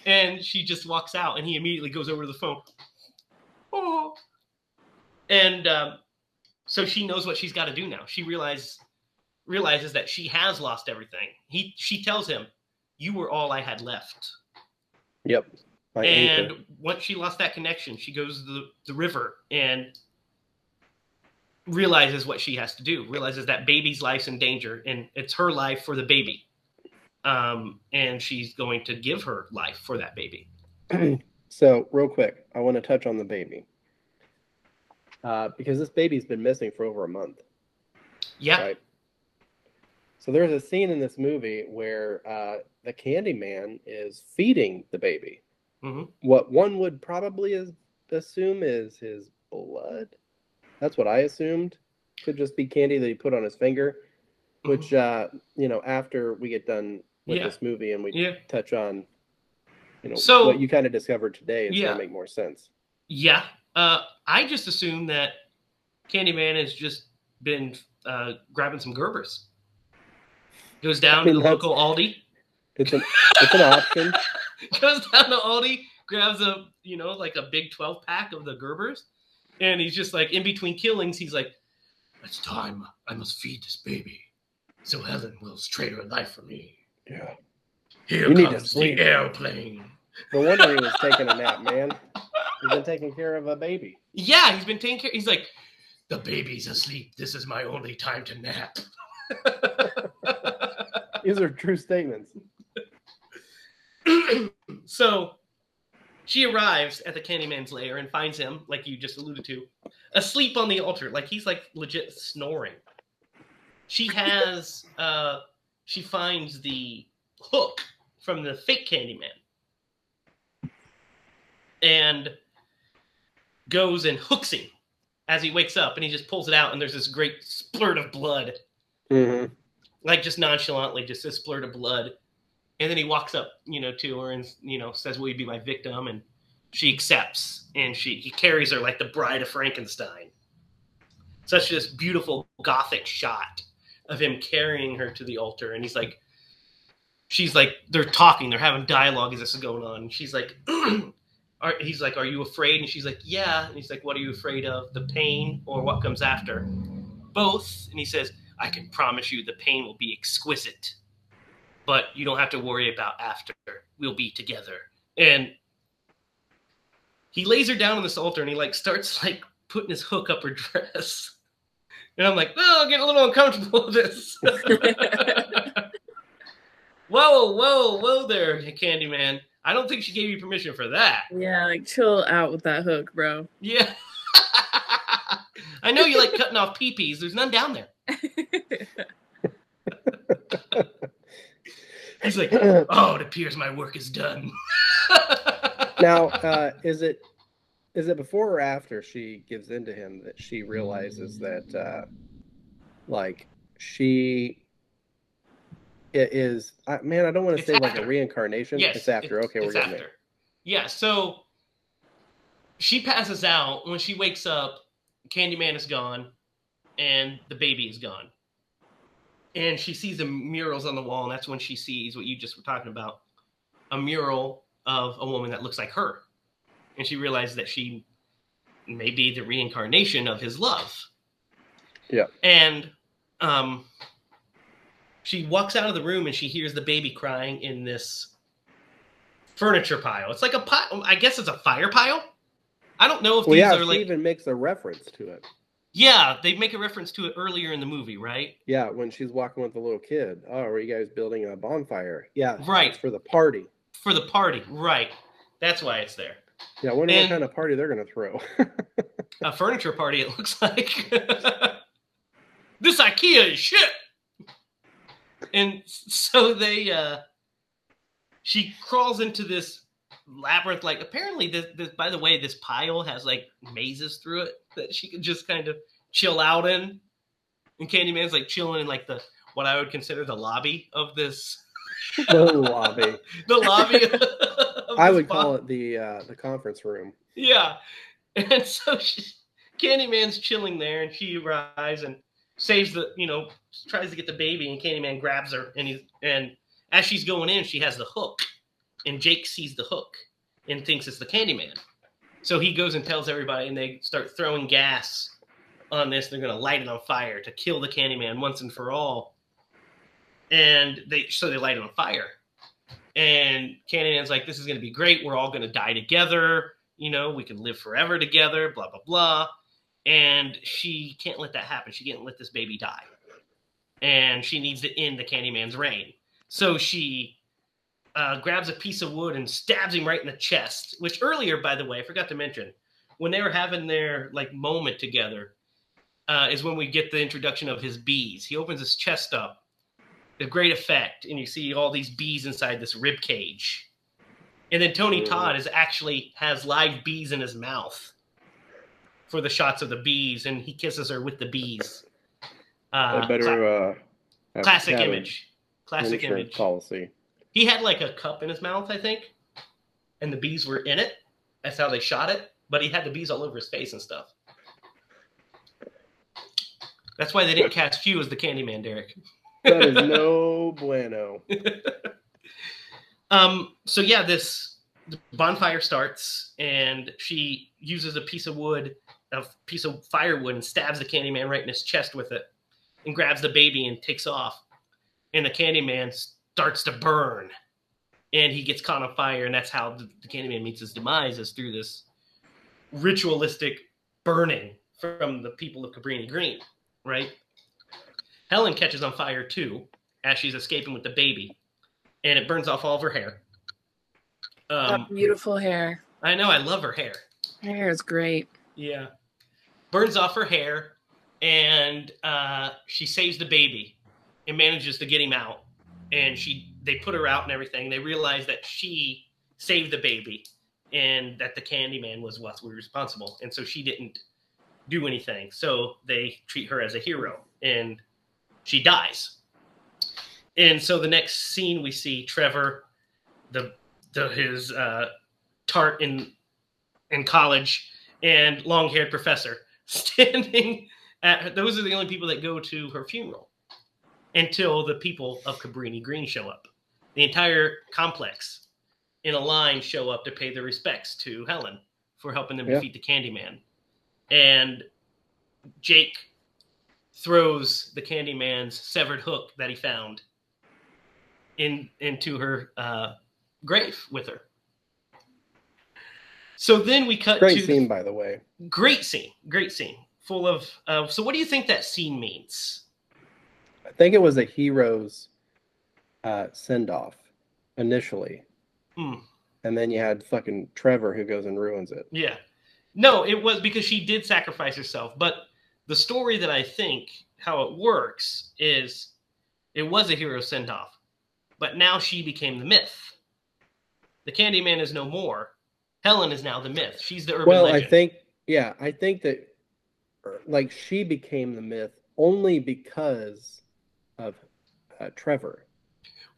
and she just walks out. And he immediately goes over to the phone. Oh, and um, so she knows what she's got to do now. She realizes realizes that she has lost everything. He she tells him, "You were all I had left." Yep. My and once she lost that connection, she goes to the, the river and realizes what she has to do. Realizes that baby's life's in danger, and it's her life for the baby. Um, and she's going to give her life for that baby. So, real quick, I want to touch on the baby. Uh, because this baby's been missing for over a month, Yeah, right? So, there's a scene in this movie where uh, the Candyman is feeding the baby. Mhm. What one would probably is, assume is his blood. That's what I assumed. Could just be candy that he put on his finger, which, uh, you know, after we get done with Yeah. this movie and we yeah, touch on, you know, So- what you kind of discovered today, it's Yeah. going to make more sense. yeah. Uh, I just assume that Candyman has just been uh, grabbing some Gerbers. Goes down to the local Aldi. It's an, it's an option. goes down to Aldi, grabs a you know like a big twelve pack of the Gerbers, and he's just like in between killings, he's like, "It's time. I must feed this baby, so Helen will trade her life for me." Yeah. Here You comes the airplane. No wonder he was taking a nap, man. He's been taking care of a baby. Yeah, he's been taking care. He's like, "The baby's asleep. This is my only time to nap." These are true statements. so she arrives at the Candyman's lair and finds him, like you just alluded to, asleep on the altar. Like he's like legit snoring. She has uh she finds the hook from the fake Candyman. And goes and hooks him as he wakes up and he just pulls it out and there's this great splurt of blood Mm-hmm. like just nonchalantly, just a splurt of blood. And then he walks up, you know, to her and you know says, "Will you be my victim?" And she accepts, and she he carries her like the bride of Frankenstein. Such this beautiful gothic shot of him carrying her to the altar, and he's like, she's like, they're talking, they're having dialogue as this is going on. And she's like, are, he's like, "Are you afraid?" And she's like, "Yeah." And he's like, "What are you afraid of? The pain or what comes after?" Both. And he says, I can promise you the pain will be exquisite, but you don't have to worry about after. We'll be together. And he lays her down on this altar and he like starts like putting his hook up her dress. And I'm like, oh, I'm getting a little uncomfortable with this. whoa, whoa, whoa there, Candyman. I don't think she gave you permission for that. yeah, like chill out with that hook, bro. Yeah. I know you like cutting off peepees. There's none down there. He's like, oh, it appears my work is done. now, uh, is it is it before or after she gives in to him that she realizes that, uh, like, she it is I, man. I don't want to It's say like a reincarnation. Yes, it's after. it- okay, we're it's getting after. there. Yeah, so she passes out. When she wakes up, Candyman is gone, and the baby is gone. And she sees the murals on the wall, and that's when she sees what you just were talking about a mural of a woman that looks like her. And she realizes that she may be the reincarnation of his love. Yeah. And um, she walks out of the room and she hears the baby crying in this furniture pile. It's like a pile. I guess it's a fire pile. I don't know if Well, these yeah, are she like. even makes a reference to it. Yeah, they make a reference to it earlier in the movie, right? Yeah, when she's walking with the little kid. Oh, are you guys building a bonfire? Yeah, Right. for the party. For the party, right? That's why it's there. Yeah, I wonder And- what kind of party they're gonna throw. A furniture party. It looks like. this IKEA is shit. And so they. uh She crawls into this labyrinth. Like apparently, this, this. By the way, this pile has like mazes through it that she can just kind of chill out in. And Candyman's like chilling in like the what I would consider the lobby of this. the lobby. The lobby. of I would call it the uh, the conference room. Yeah. And so she, Candyman's chilling there, and she arrives and saves the, you know, tries to get the baby, and Candyman grabs her, and he's and as she's going in, she has the hook, and Jake sees the hook and thinks it's the Candyman. So he goes and tells everybody, and they start throwing gas on this. They're going to light it on fire to kill the Candyman once and for all. And they so they light it on fire. And Candyman's like, "This is going to be great. We're all going to die together." you know, we can live forever together, blah, blah, blah. And she can't let that happen. She can't let this baby die. And she needs to end the Candyman's reign. So she uh, grabs a piece of wood and stabs him right in the chest, which earlier, by the way, I forgot to mention, when they were having their like moment together, uh, is when we get the introduction of his bees. He opens his chest up, the great effect, and you see all these bees inside this rib cage. And then Tony Todd is actually has live bees in his mouth for the shots of the bees, and he kisses her with the bees. Uh, I better uh, have- classic image. Classic image. policy. He had like a cup in his mouth, I think, and the bees were in it. That's how they shot it. But he had the bees all over his face and stuff. That's why they didn't cast you as the Candyman, Derek. That is no bueno. Um, so yeah, this bonfire starts, and she uses a piece of wood, a piece of firewood, and stabs the Candyman right in his chest with it, and grabs the baby and takes off. And the Candyman starts to burn, and he gets caught on fire, and that's how the, the Candyman meets his demise is through this ritualistic burning from the people of Cabrini Green, right? Helen catches on fire too as she's escaping with the baby and it burns off all of her hair. Um, beautiful hair. I know, I love her hair. Her hair is great. Yeah. Burns off her hair, and uh, she saves the baby and manages to get him out. And she, they put her out and everything. They realize that she saved the baby, and that the Candyman was what's responsible. And so she didn't do anything. So they treat her as a hero, and she dies. And so the next scene we see Trevor, the, the his uh, tart in in college and long haired professor standing at those are the only people that go to her funeral until the people of Cabrini Green show up. The entire complex in a line show up to pay their respects to Helen for helping them Yeah. defeat the Candyman. And Jake throws the Candyman's severed hook that he found in into her uh, grave with her. So then we cut Great to scene, by the way. great scene great scene. Full of uh, so what do you think that scene means? I think it was a hero's uh, send off initially, Hmm, and then you had fucking Trevor who goes and ruins it. yeah. No it was because she did sacrifice herself but the story that i think how it works is it was a hero send off but now she became the myth. The candyman is no more helen is now the myth she's the urban well, legend I think, yeah, I think that like she became the myth only because of uh, Trevor.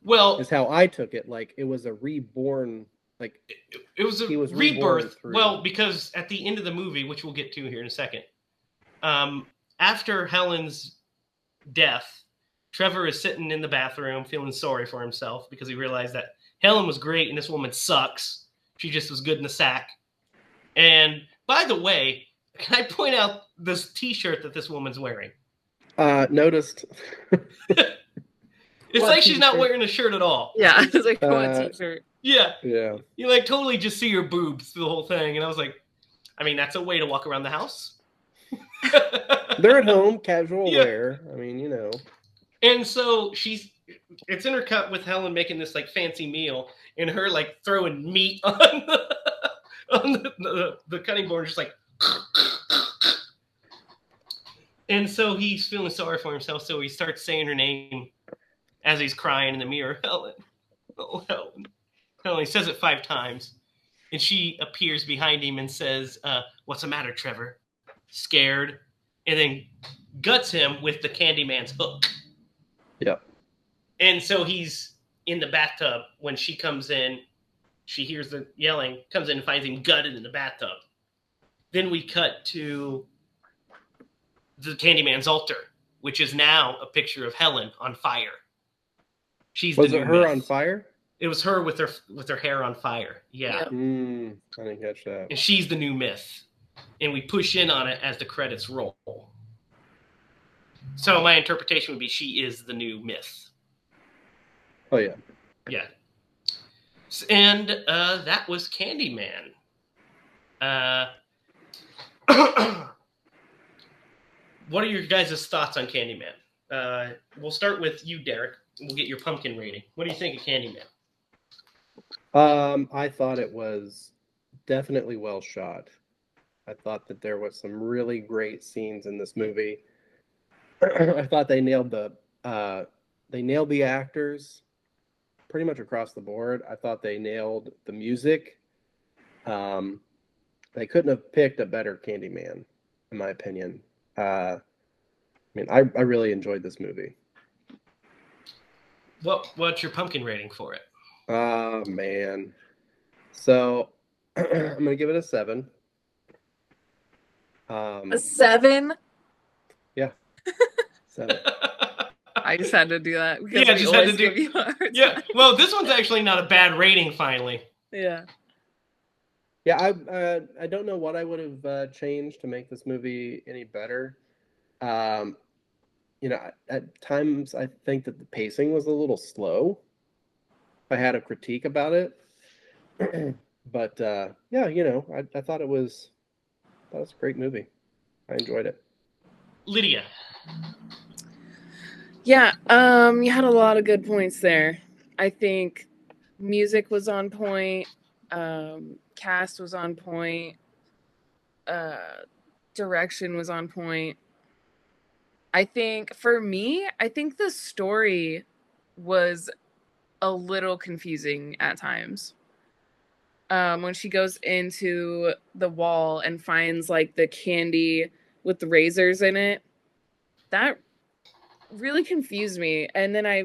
Well, is how I took it. Like it was a reborn. Like it, it was a was rebirth. Well, because at the end of the movie, which we'll get to here in a second, um, after Helen's death, Trevor is sitting in the bathroom feeling sorry for himself because he realized that Helen was great and this woman sucks. She just was good in the sack. And by the way, can I point out this T-shirt that this woman's wearing? uh noticed. It's What like she's not wearing a shirt at all. Yeah, it's like Uh, t-shirt. Yeah, yeah. you like totally just see your boobs through the whole thing, and I was like, I mean, that's a way to walk around the house. They're at home, casual Yeah. wear. I mean, you know. and so she's, it's intercut with Helen making this like fancy meal, and her like throwing meat on the on the, the, the cutting board, just like. And so he's feeling sorry for himself, so he starts saying her name as he's crying in the mirror. Helen, oh Helen, Helen. He says it five times, and she appears behind him and says, uh, "What's the matter, Trevor? Scared?" And then guts him with the Candyman's hook. Yep. And so he's in the bathtub when she comes in. She hears the yelling, comes in and finds him gutted in the bathtub. Then we cut to the Candyman's altar, which is now a picture of Helen on fire. She's Was the it her myth. on fire? It was her with her with her hair on fire. Yeah. Yep. Mm, I didn't catch that. And she's the new myth. And we push in on it as the credits roll. So my interpretation would be she is the new myth. Oh yeah. Yeah. And uh, that was Candyman. Uh, what are your guys' thoughts on Candyman? Uh, we'll start with you, Derek. We'll get your pumpkin rating. What do you think of Candyman? Um, I thought it was definitely well shot. I thought that there was some really great scenes in this movie. I thought they nailed the uh, they nailed the actors pretty much across the board. I thought they nailed the music. Um, they couldn't have picked a better Candyman, in my opinion. Uh, I mean, I, I really enjoyed this movie. What What's your pumpkin rating for it? Oh man. So I'm gonna give it a seven. Um A seven. Yeah. seven. I just had to do that. because Yeah, we just had to do- give you a hard yeah. Well, this one's actually not a bad rating. Finally. Yeah. Yeah, I uh, I don't know what I would have uh, changed to make this movie any better. Um, you know, at- at times I think that the pacing was a little slow. I had a critique about it, but uh, yeah, you know, I, I thought it was that was a great movie. I enjoyed it. Lydia. Yeah, um, you had a lot of good points there. I think music was on point, um, cast was on point, uh, direction was on point. I think for me, I think the story was a little confusing at times. Um, when she goes into the wall and finds like the candy with the razors in it, that really confused me and then i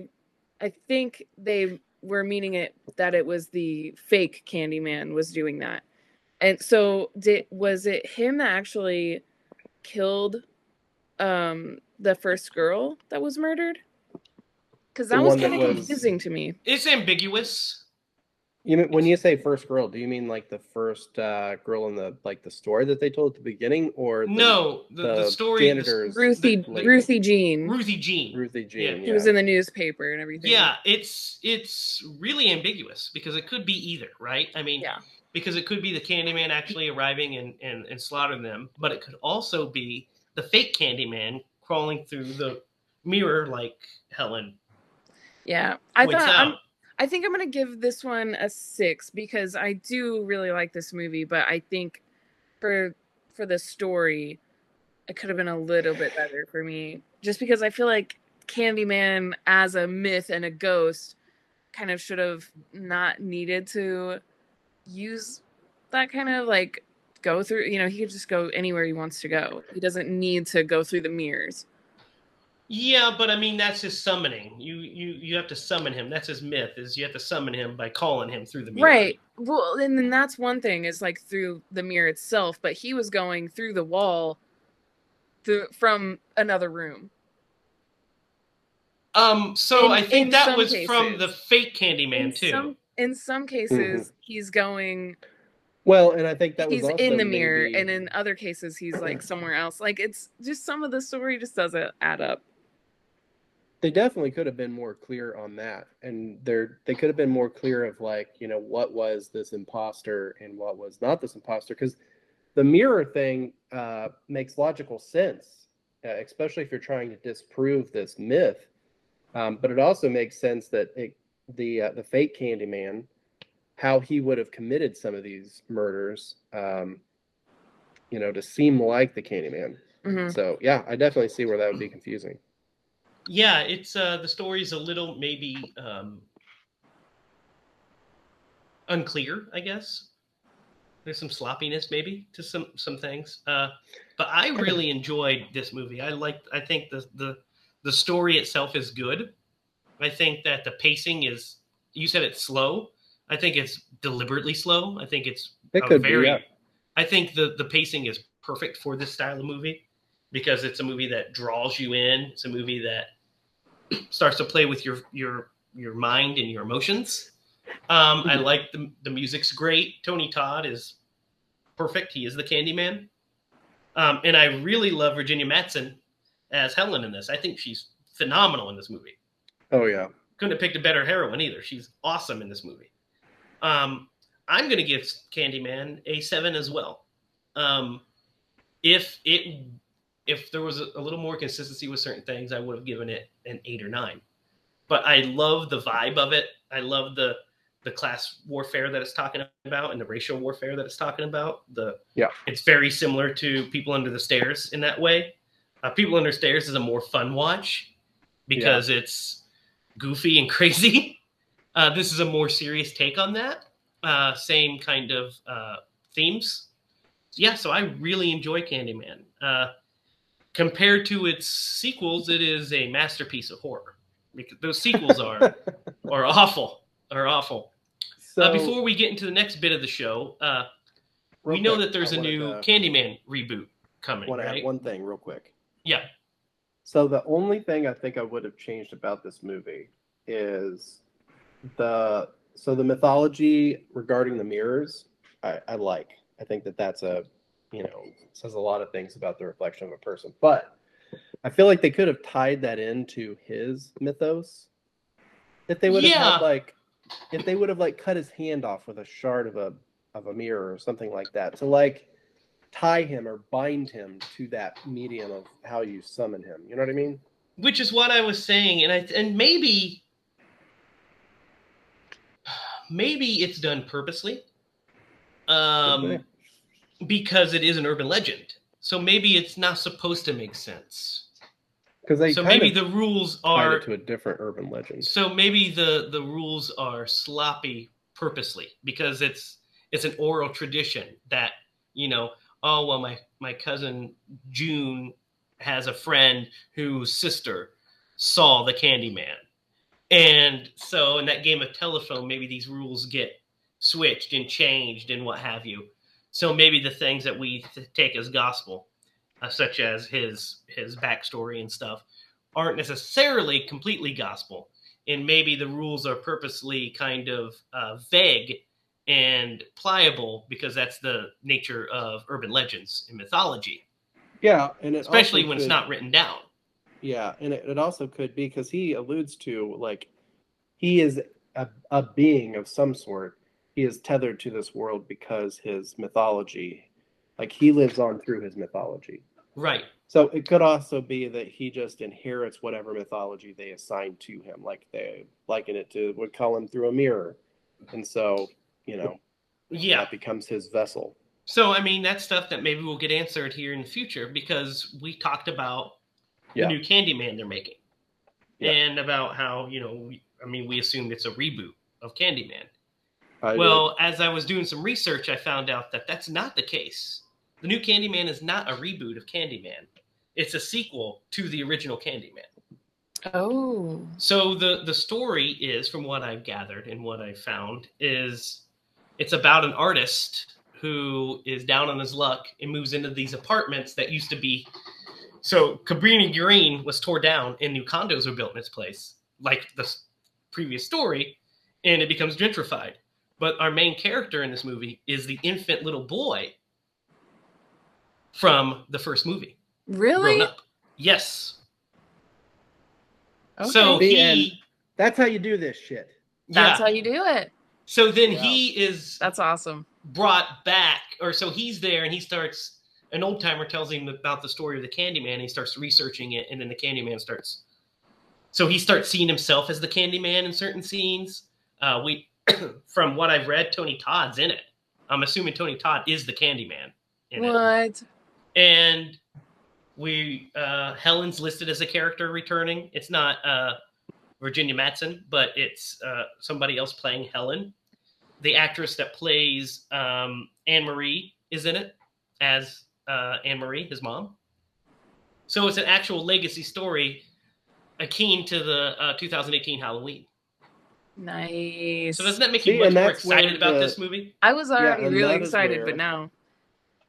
i think they were meaning it that it was the fake candyman was doing that. And so did was it him that actually killed um the first girl that was murdered? Because that The was one that kind of was- confusing to me. It's ambiguous. You mean when you say first girl, do you mean like the first uh, girl in the like the story that they told at the beginning, or the, no, the, the, the story. the- janitors, ruthie lady. ruthie jean Ruthie Jean. Ruthie Jean? Yeah, he was in the newspaper and everything Yeah, it's it's really ambiguous because it could be either, right? I mean, yeah because it could be the Candyman actually arriving and, and, and slaughtering them, but it could also be the fake Candyman crawling through the mirror like Helen yeah i points thought out. I'm, I think I'm gonna give this one a six because I do really like this movie, but I think for for the story, it could have been a little bit better for me. Just because I feel like Candyman as a myth and a ghost kind of should have not needed to use that kind of like go through you know, he could just go anywhere he wants to go. He doesn't need to go through the mirrors. Yeah, but I mean that's his summoning. You you you have to summon him. That's his myth. Is you have to summon him by calling him through the mirror. Right. Well, and then that's one thing is like through the mirror itself, but he was going through the wall through from another room. Um. So In- I think that some was from the fake Candyman in too. some in some cases he's going Well, and I think that was he's also in the mirror maybe- and in other cases he's like somewhere else. Like it's just some of the story just doesn't add up. They definitely could have been more clear on that and they're they could have been more clear of like you know what was this imposter and what was not this imposter because the mirror thing uh, makes logical sense uh, especially if you're trying to disprove this myth. Um, but it also makes sense that it, the uh, the fake candyman how he would have committed some of these murders um, you know to seem like the candyman. Mhm. so yeah i definitely see where that would be confusing Yeah, it's uh the story's a little maybe um unclear, I guess. There's some sloppiness maybe to some some things. Uh but I really enjoyed this movie. I like I think the the the story itself is good. I think that the pacing is you said it's slow. I think it's deliberately slow. I think it's it a could very be yeah. I think the the pacing is perfect for this style of movie because it's a movie that draws you in. It's a movie that starts to play with your your your mind and your emotions. Um, I Mhm. like the the music's great. Tony Todd is perfect. He is the Candyman, um, and I really love Virginia Madsen as Helen in this. I think she's phenomenal in this movie oh yeah couldn't have picked a better heroine either. She's awesome in this movie. Um, I'm going to give Candyman a seven as well. Um, if it if there was a, a little more consistency with certain things, I would have given it an eight or nine. But I love the vibe of it. I love the the class warfare that it's talking about and the racial warfare that it's talking about. The Yeah. it's very similar to People Under the Stairs in that way. Uh, People Under the Stairs is a more fun watch because it's goofy and crazy. Uh, this is a more serious take on that. Uh, same kind of uh, themes. Yeah, so I really enjoy Candyman. Uh, compared to its sequels, it is a masterpiece of horror. Because those sequels are are awful. Are awful. so uh, before we get into the next bit of the show, uh, we know quick, that there's I a wanted new to- Candyman reboot coming, want to right? add one thing real quick. Yeah. So the only thing I think I would have changed about this movie is the so the mythology regarding the mirrors. I, I like. I think that that's a you know says a lot of things about the reflection of a person. But I feel like they could have tied that into his mythos. If they would have Yeah. had like, if they would have like cut his hand off with a shard of a of a mirror or something like that to like tie him or bind him to that medium of how you summon him. You know what I mean? which is what I was saying, and I and maybe maybe it's done purposely, um, Okay. Because it is an urban legend. So maybe it's not supposed to make sense. Because they so maybe the rules are to a different urban legend. so maybe the the rules are sloppy purposely because it's it's an oral tradition that you know oh well my my cousin june has a friend whose sister saw the candyman and so in that game of telephone maybe these rules get switched and changed and what have you so maybe the things that we take as gospel uh, such as his his backstory and stuff aren't necessarily completely gospel and maybe the rules are purposely kind of uh, vague and pliable because that's the nature of urban legends and mythology Yeah, and especially when it's not written down Yeah, and it, it also could be because he alludes to like he is a, a being of some sort. He is tethered to this world because his mythology, like he lives on through his mythology. right So it could also be that he just inherits whatever mythology they assign to him. Like they liken it to would call him through a mirror. And so, you know, yeah that becomes his vessel. so i mean that's stuff that maybe will get answered here in the future because we talked about Yeah. the new candyman they're making Yeah. and about how you know we, i mean we assumed it's a reboot of candyman Uh, I did. Well, as I was doing some research, I found out that that's not the case. The new Candyman is not a reboot of Candyman. It's a sequel to the original Candyman. Oh. So the the story is, from what I've gathered and what I found, is it's about an artist who is down on his luck and moves into these apartments that used to be. So Cabrini Green was tore down and new condos were built in its place, like the previous story, and it becomes gentrified. But our main character in this movie is the infant little boy from the first movie, Really? grown up. Yes. Okay. So The he, end. That's how you do this shit. That's yeah. how you do it. So then Yeah. he is That's awesome. brought back, or so he's there and he starts. An old timer tells him about the story of the Candyman. And he starts researching it, and then the Candyman starts. So he starts seeing himself as the Candyman in certain scenes. Uh, we, from what I've read, Tony Todd's in it. I'm assuming Tony Todd is the Candyman. In it. What? and we uh Helen's listed as a character returning. It's not uh Virginia Madsen, but it's uh somebody else playing Helen. The actress that plays um Anne Marie is in it as uh Anne Marie, his mom. So it's an actual legacy story akin to the uh 2018 Halloween. Nice. So doesn't that make See, you much more that's where excited about this movie? I was already and really excited, where- but now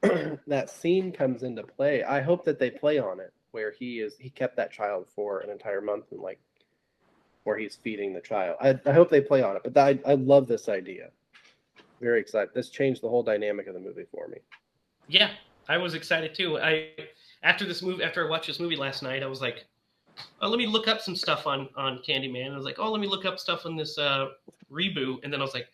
that scene comes into play. I hope that they play on it where he is he kept that child for an entire month and like where he's feeding the child. I, I hope they play on it, but I I love this idea. Very excited. This changed the whole dynamic of the movie for me. Yeah, I was excited too. I after this movie, after I watched this movie last night, I was like, oh, let me look up some stuff on on Candyman. I was like, oh, let me look up stuff on this uh, reboot, and then I was like,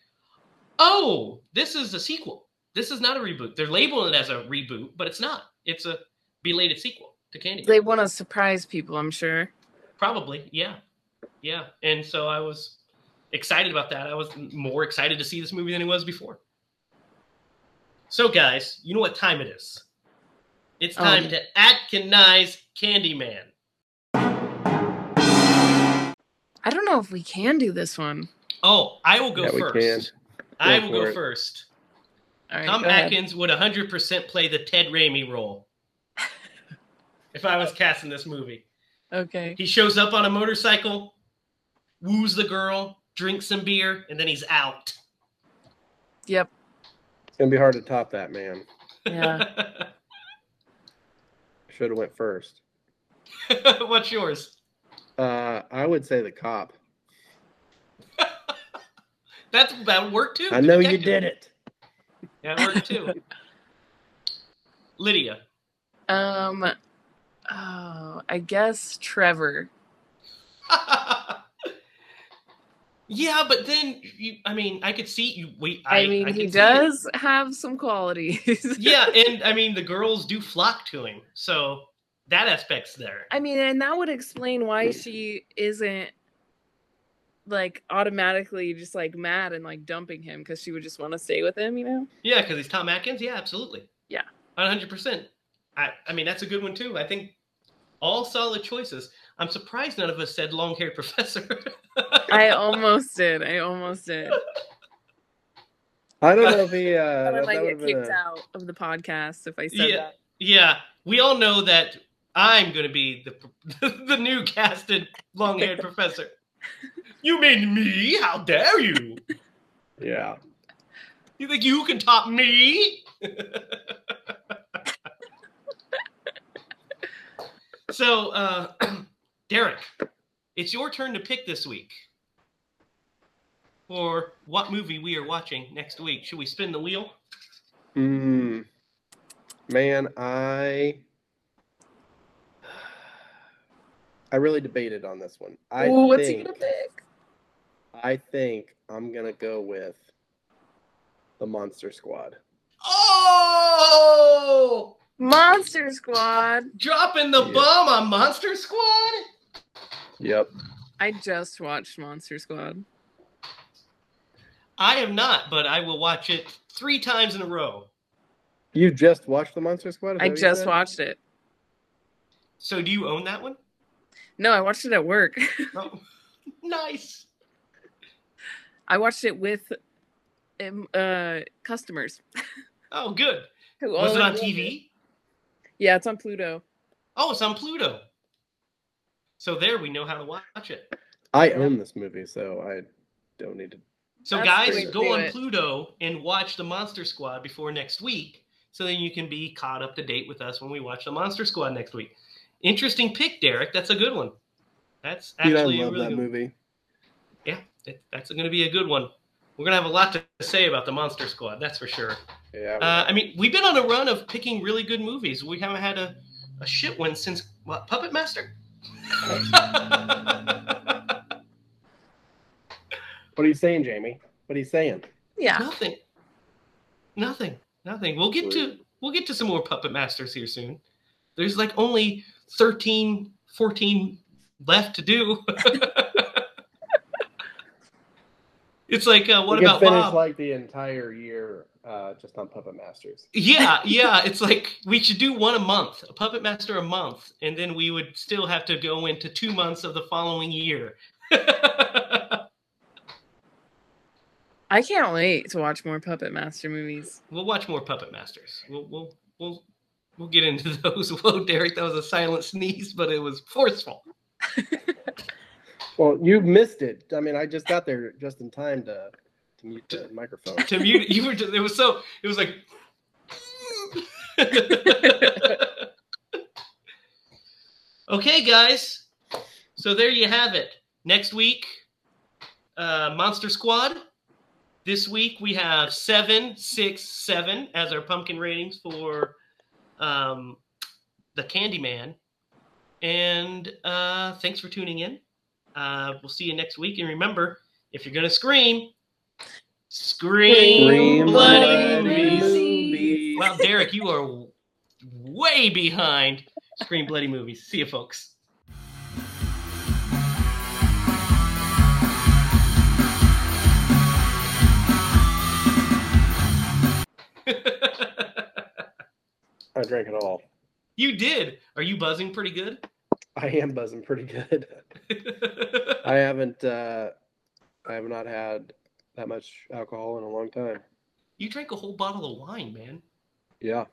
oh, this is a sequel. This is not a reboot. They're labeling it as a reboot, but it's not. It's a belated sequel to Candyman. they want to surprise people. I'm sure. Probably, yeah, yeah. And so I was excited about that. I was more excited to see this movie than it was before. So, guys, you know what time it is? It's time Um. to Atkinize Candyman. I don't know if we can do this one. Oh, I will go Yeah, we first. can. I will go it. first. All right, Tom go ahead. Atkins would 100% play the Ted Raimi role if I was casting this movie. Okay. He shows up on a motorcycle, woos the girl, drinks some beer, and then he's out. Yep. It's gonna be hard to top that, man. Yeah. Should have went first. What's yours? Uh, I would say the cop. That's that would work too. I know you did it. That worked too. Lydia. Um. Oh, I guess Trevor. yeah, but then you. I mean, I could see you. Wait, I, I, mean, I he could see it. does have some qualities. Yeah, and I mean, the girls do flock to him, so that aspect's there. I mean, and that would explain why she isn't like automatically just like mad and like dumping him because she would just want to stay with him, you know? Yeah, because he's Tom Atkins. Yeah, absolutely. Yeah. One hundred percent. I. I mean, that's a good one too. I think all solid choices. I'm surprised none of us said long-haired professor. I almost did. I almost did. I don't know if he. Uh, I that, might get kicked a- out of the podcast if I said Yeah. that. Yeah, we all know that I'm going to be the the new casted long-haired professor. You mean me? How dare you? Yeah. You think you can top me? so, uh, Derek, it's your turn to pick this week. For what movie we are watching next week. Should we spin the wheel? Mm, man, I I really debated on this one. I Ooh, what's he think gonna pick? I think I'm gonna go with the Monster Squad. Oh! Monster Squad. Dropping the Yeah. bomb on Monster Squad? Yep. I just watched Monster Squad. I am not, but I will watch it three times in a row. You just watched the Monster Squad? I just watched it. So do you own that one? No, I watched it at work. Oh, nice. I watched it with um, uh, customers. Oh, good. who Was it on enjoyed TV? Yeah, it's on Pluto. Oh, it's on Pluto. So there, we know how to watch it. I own this movie, so I don't need to. So That's guys, the way to go on it. Pluto and watch the Monster Squad before next week, so then you can be caught up to date with us when we watch the Monster Squad next week. Interesting pick, Derek. That's a good one. That's Dude, I actually a love really that good. movie. Yeah, it, that's going to be a good one. We're going to have a lot to say about the Monster Squad. That's for sure. Yeah. Uh, I mean, we've been on a run of picking really good movies. We haven't had a, a shit one since what? Puppet Master. what are you saying, Jamie? What are you saying? Yeah. Nothing. Nothing. Nothing. We'll get to we'll get to some more Puppet Masters here soon. There's like only 13, 14 left to do. it's like uh, what we about can finish Bob? like the entire year uh, just on Puppet Masters. yeah, yeah. It's like we should do one a month, a Puppet Master a month, and then we would still have to go into two months of the following year. I can't wait to watch more Puppet Master movies. we'll watch more Puppet Masters. We'll we'll we'll we'll get into those. Whoa, Derek, that was a silent sneeze, but it was forceful. Well, you missed it. I mean, I just got there just in time to to mute the microphone. To mute, you were just, it was so it was like. okay, guys. So there you have it. Next week, uh, Monster Squad. This week we have seven, six, seven as our pumpkin ratings for um, the Candyman. And uh, thanks for tuning in. Uh, we'll see you next week. And remember, if you're gonna scream, scream, Scream bloody bloody movies. movies. Well, Derek, you are way behind Scream Bloody Movies. See you, folks. I drank it all. you did. Are you buzzing pretty good? I am buzzing pretty good. I haven't. uh I have not had that much alcohol in a long time. you drank a whole bottle of wine, man. Yeah,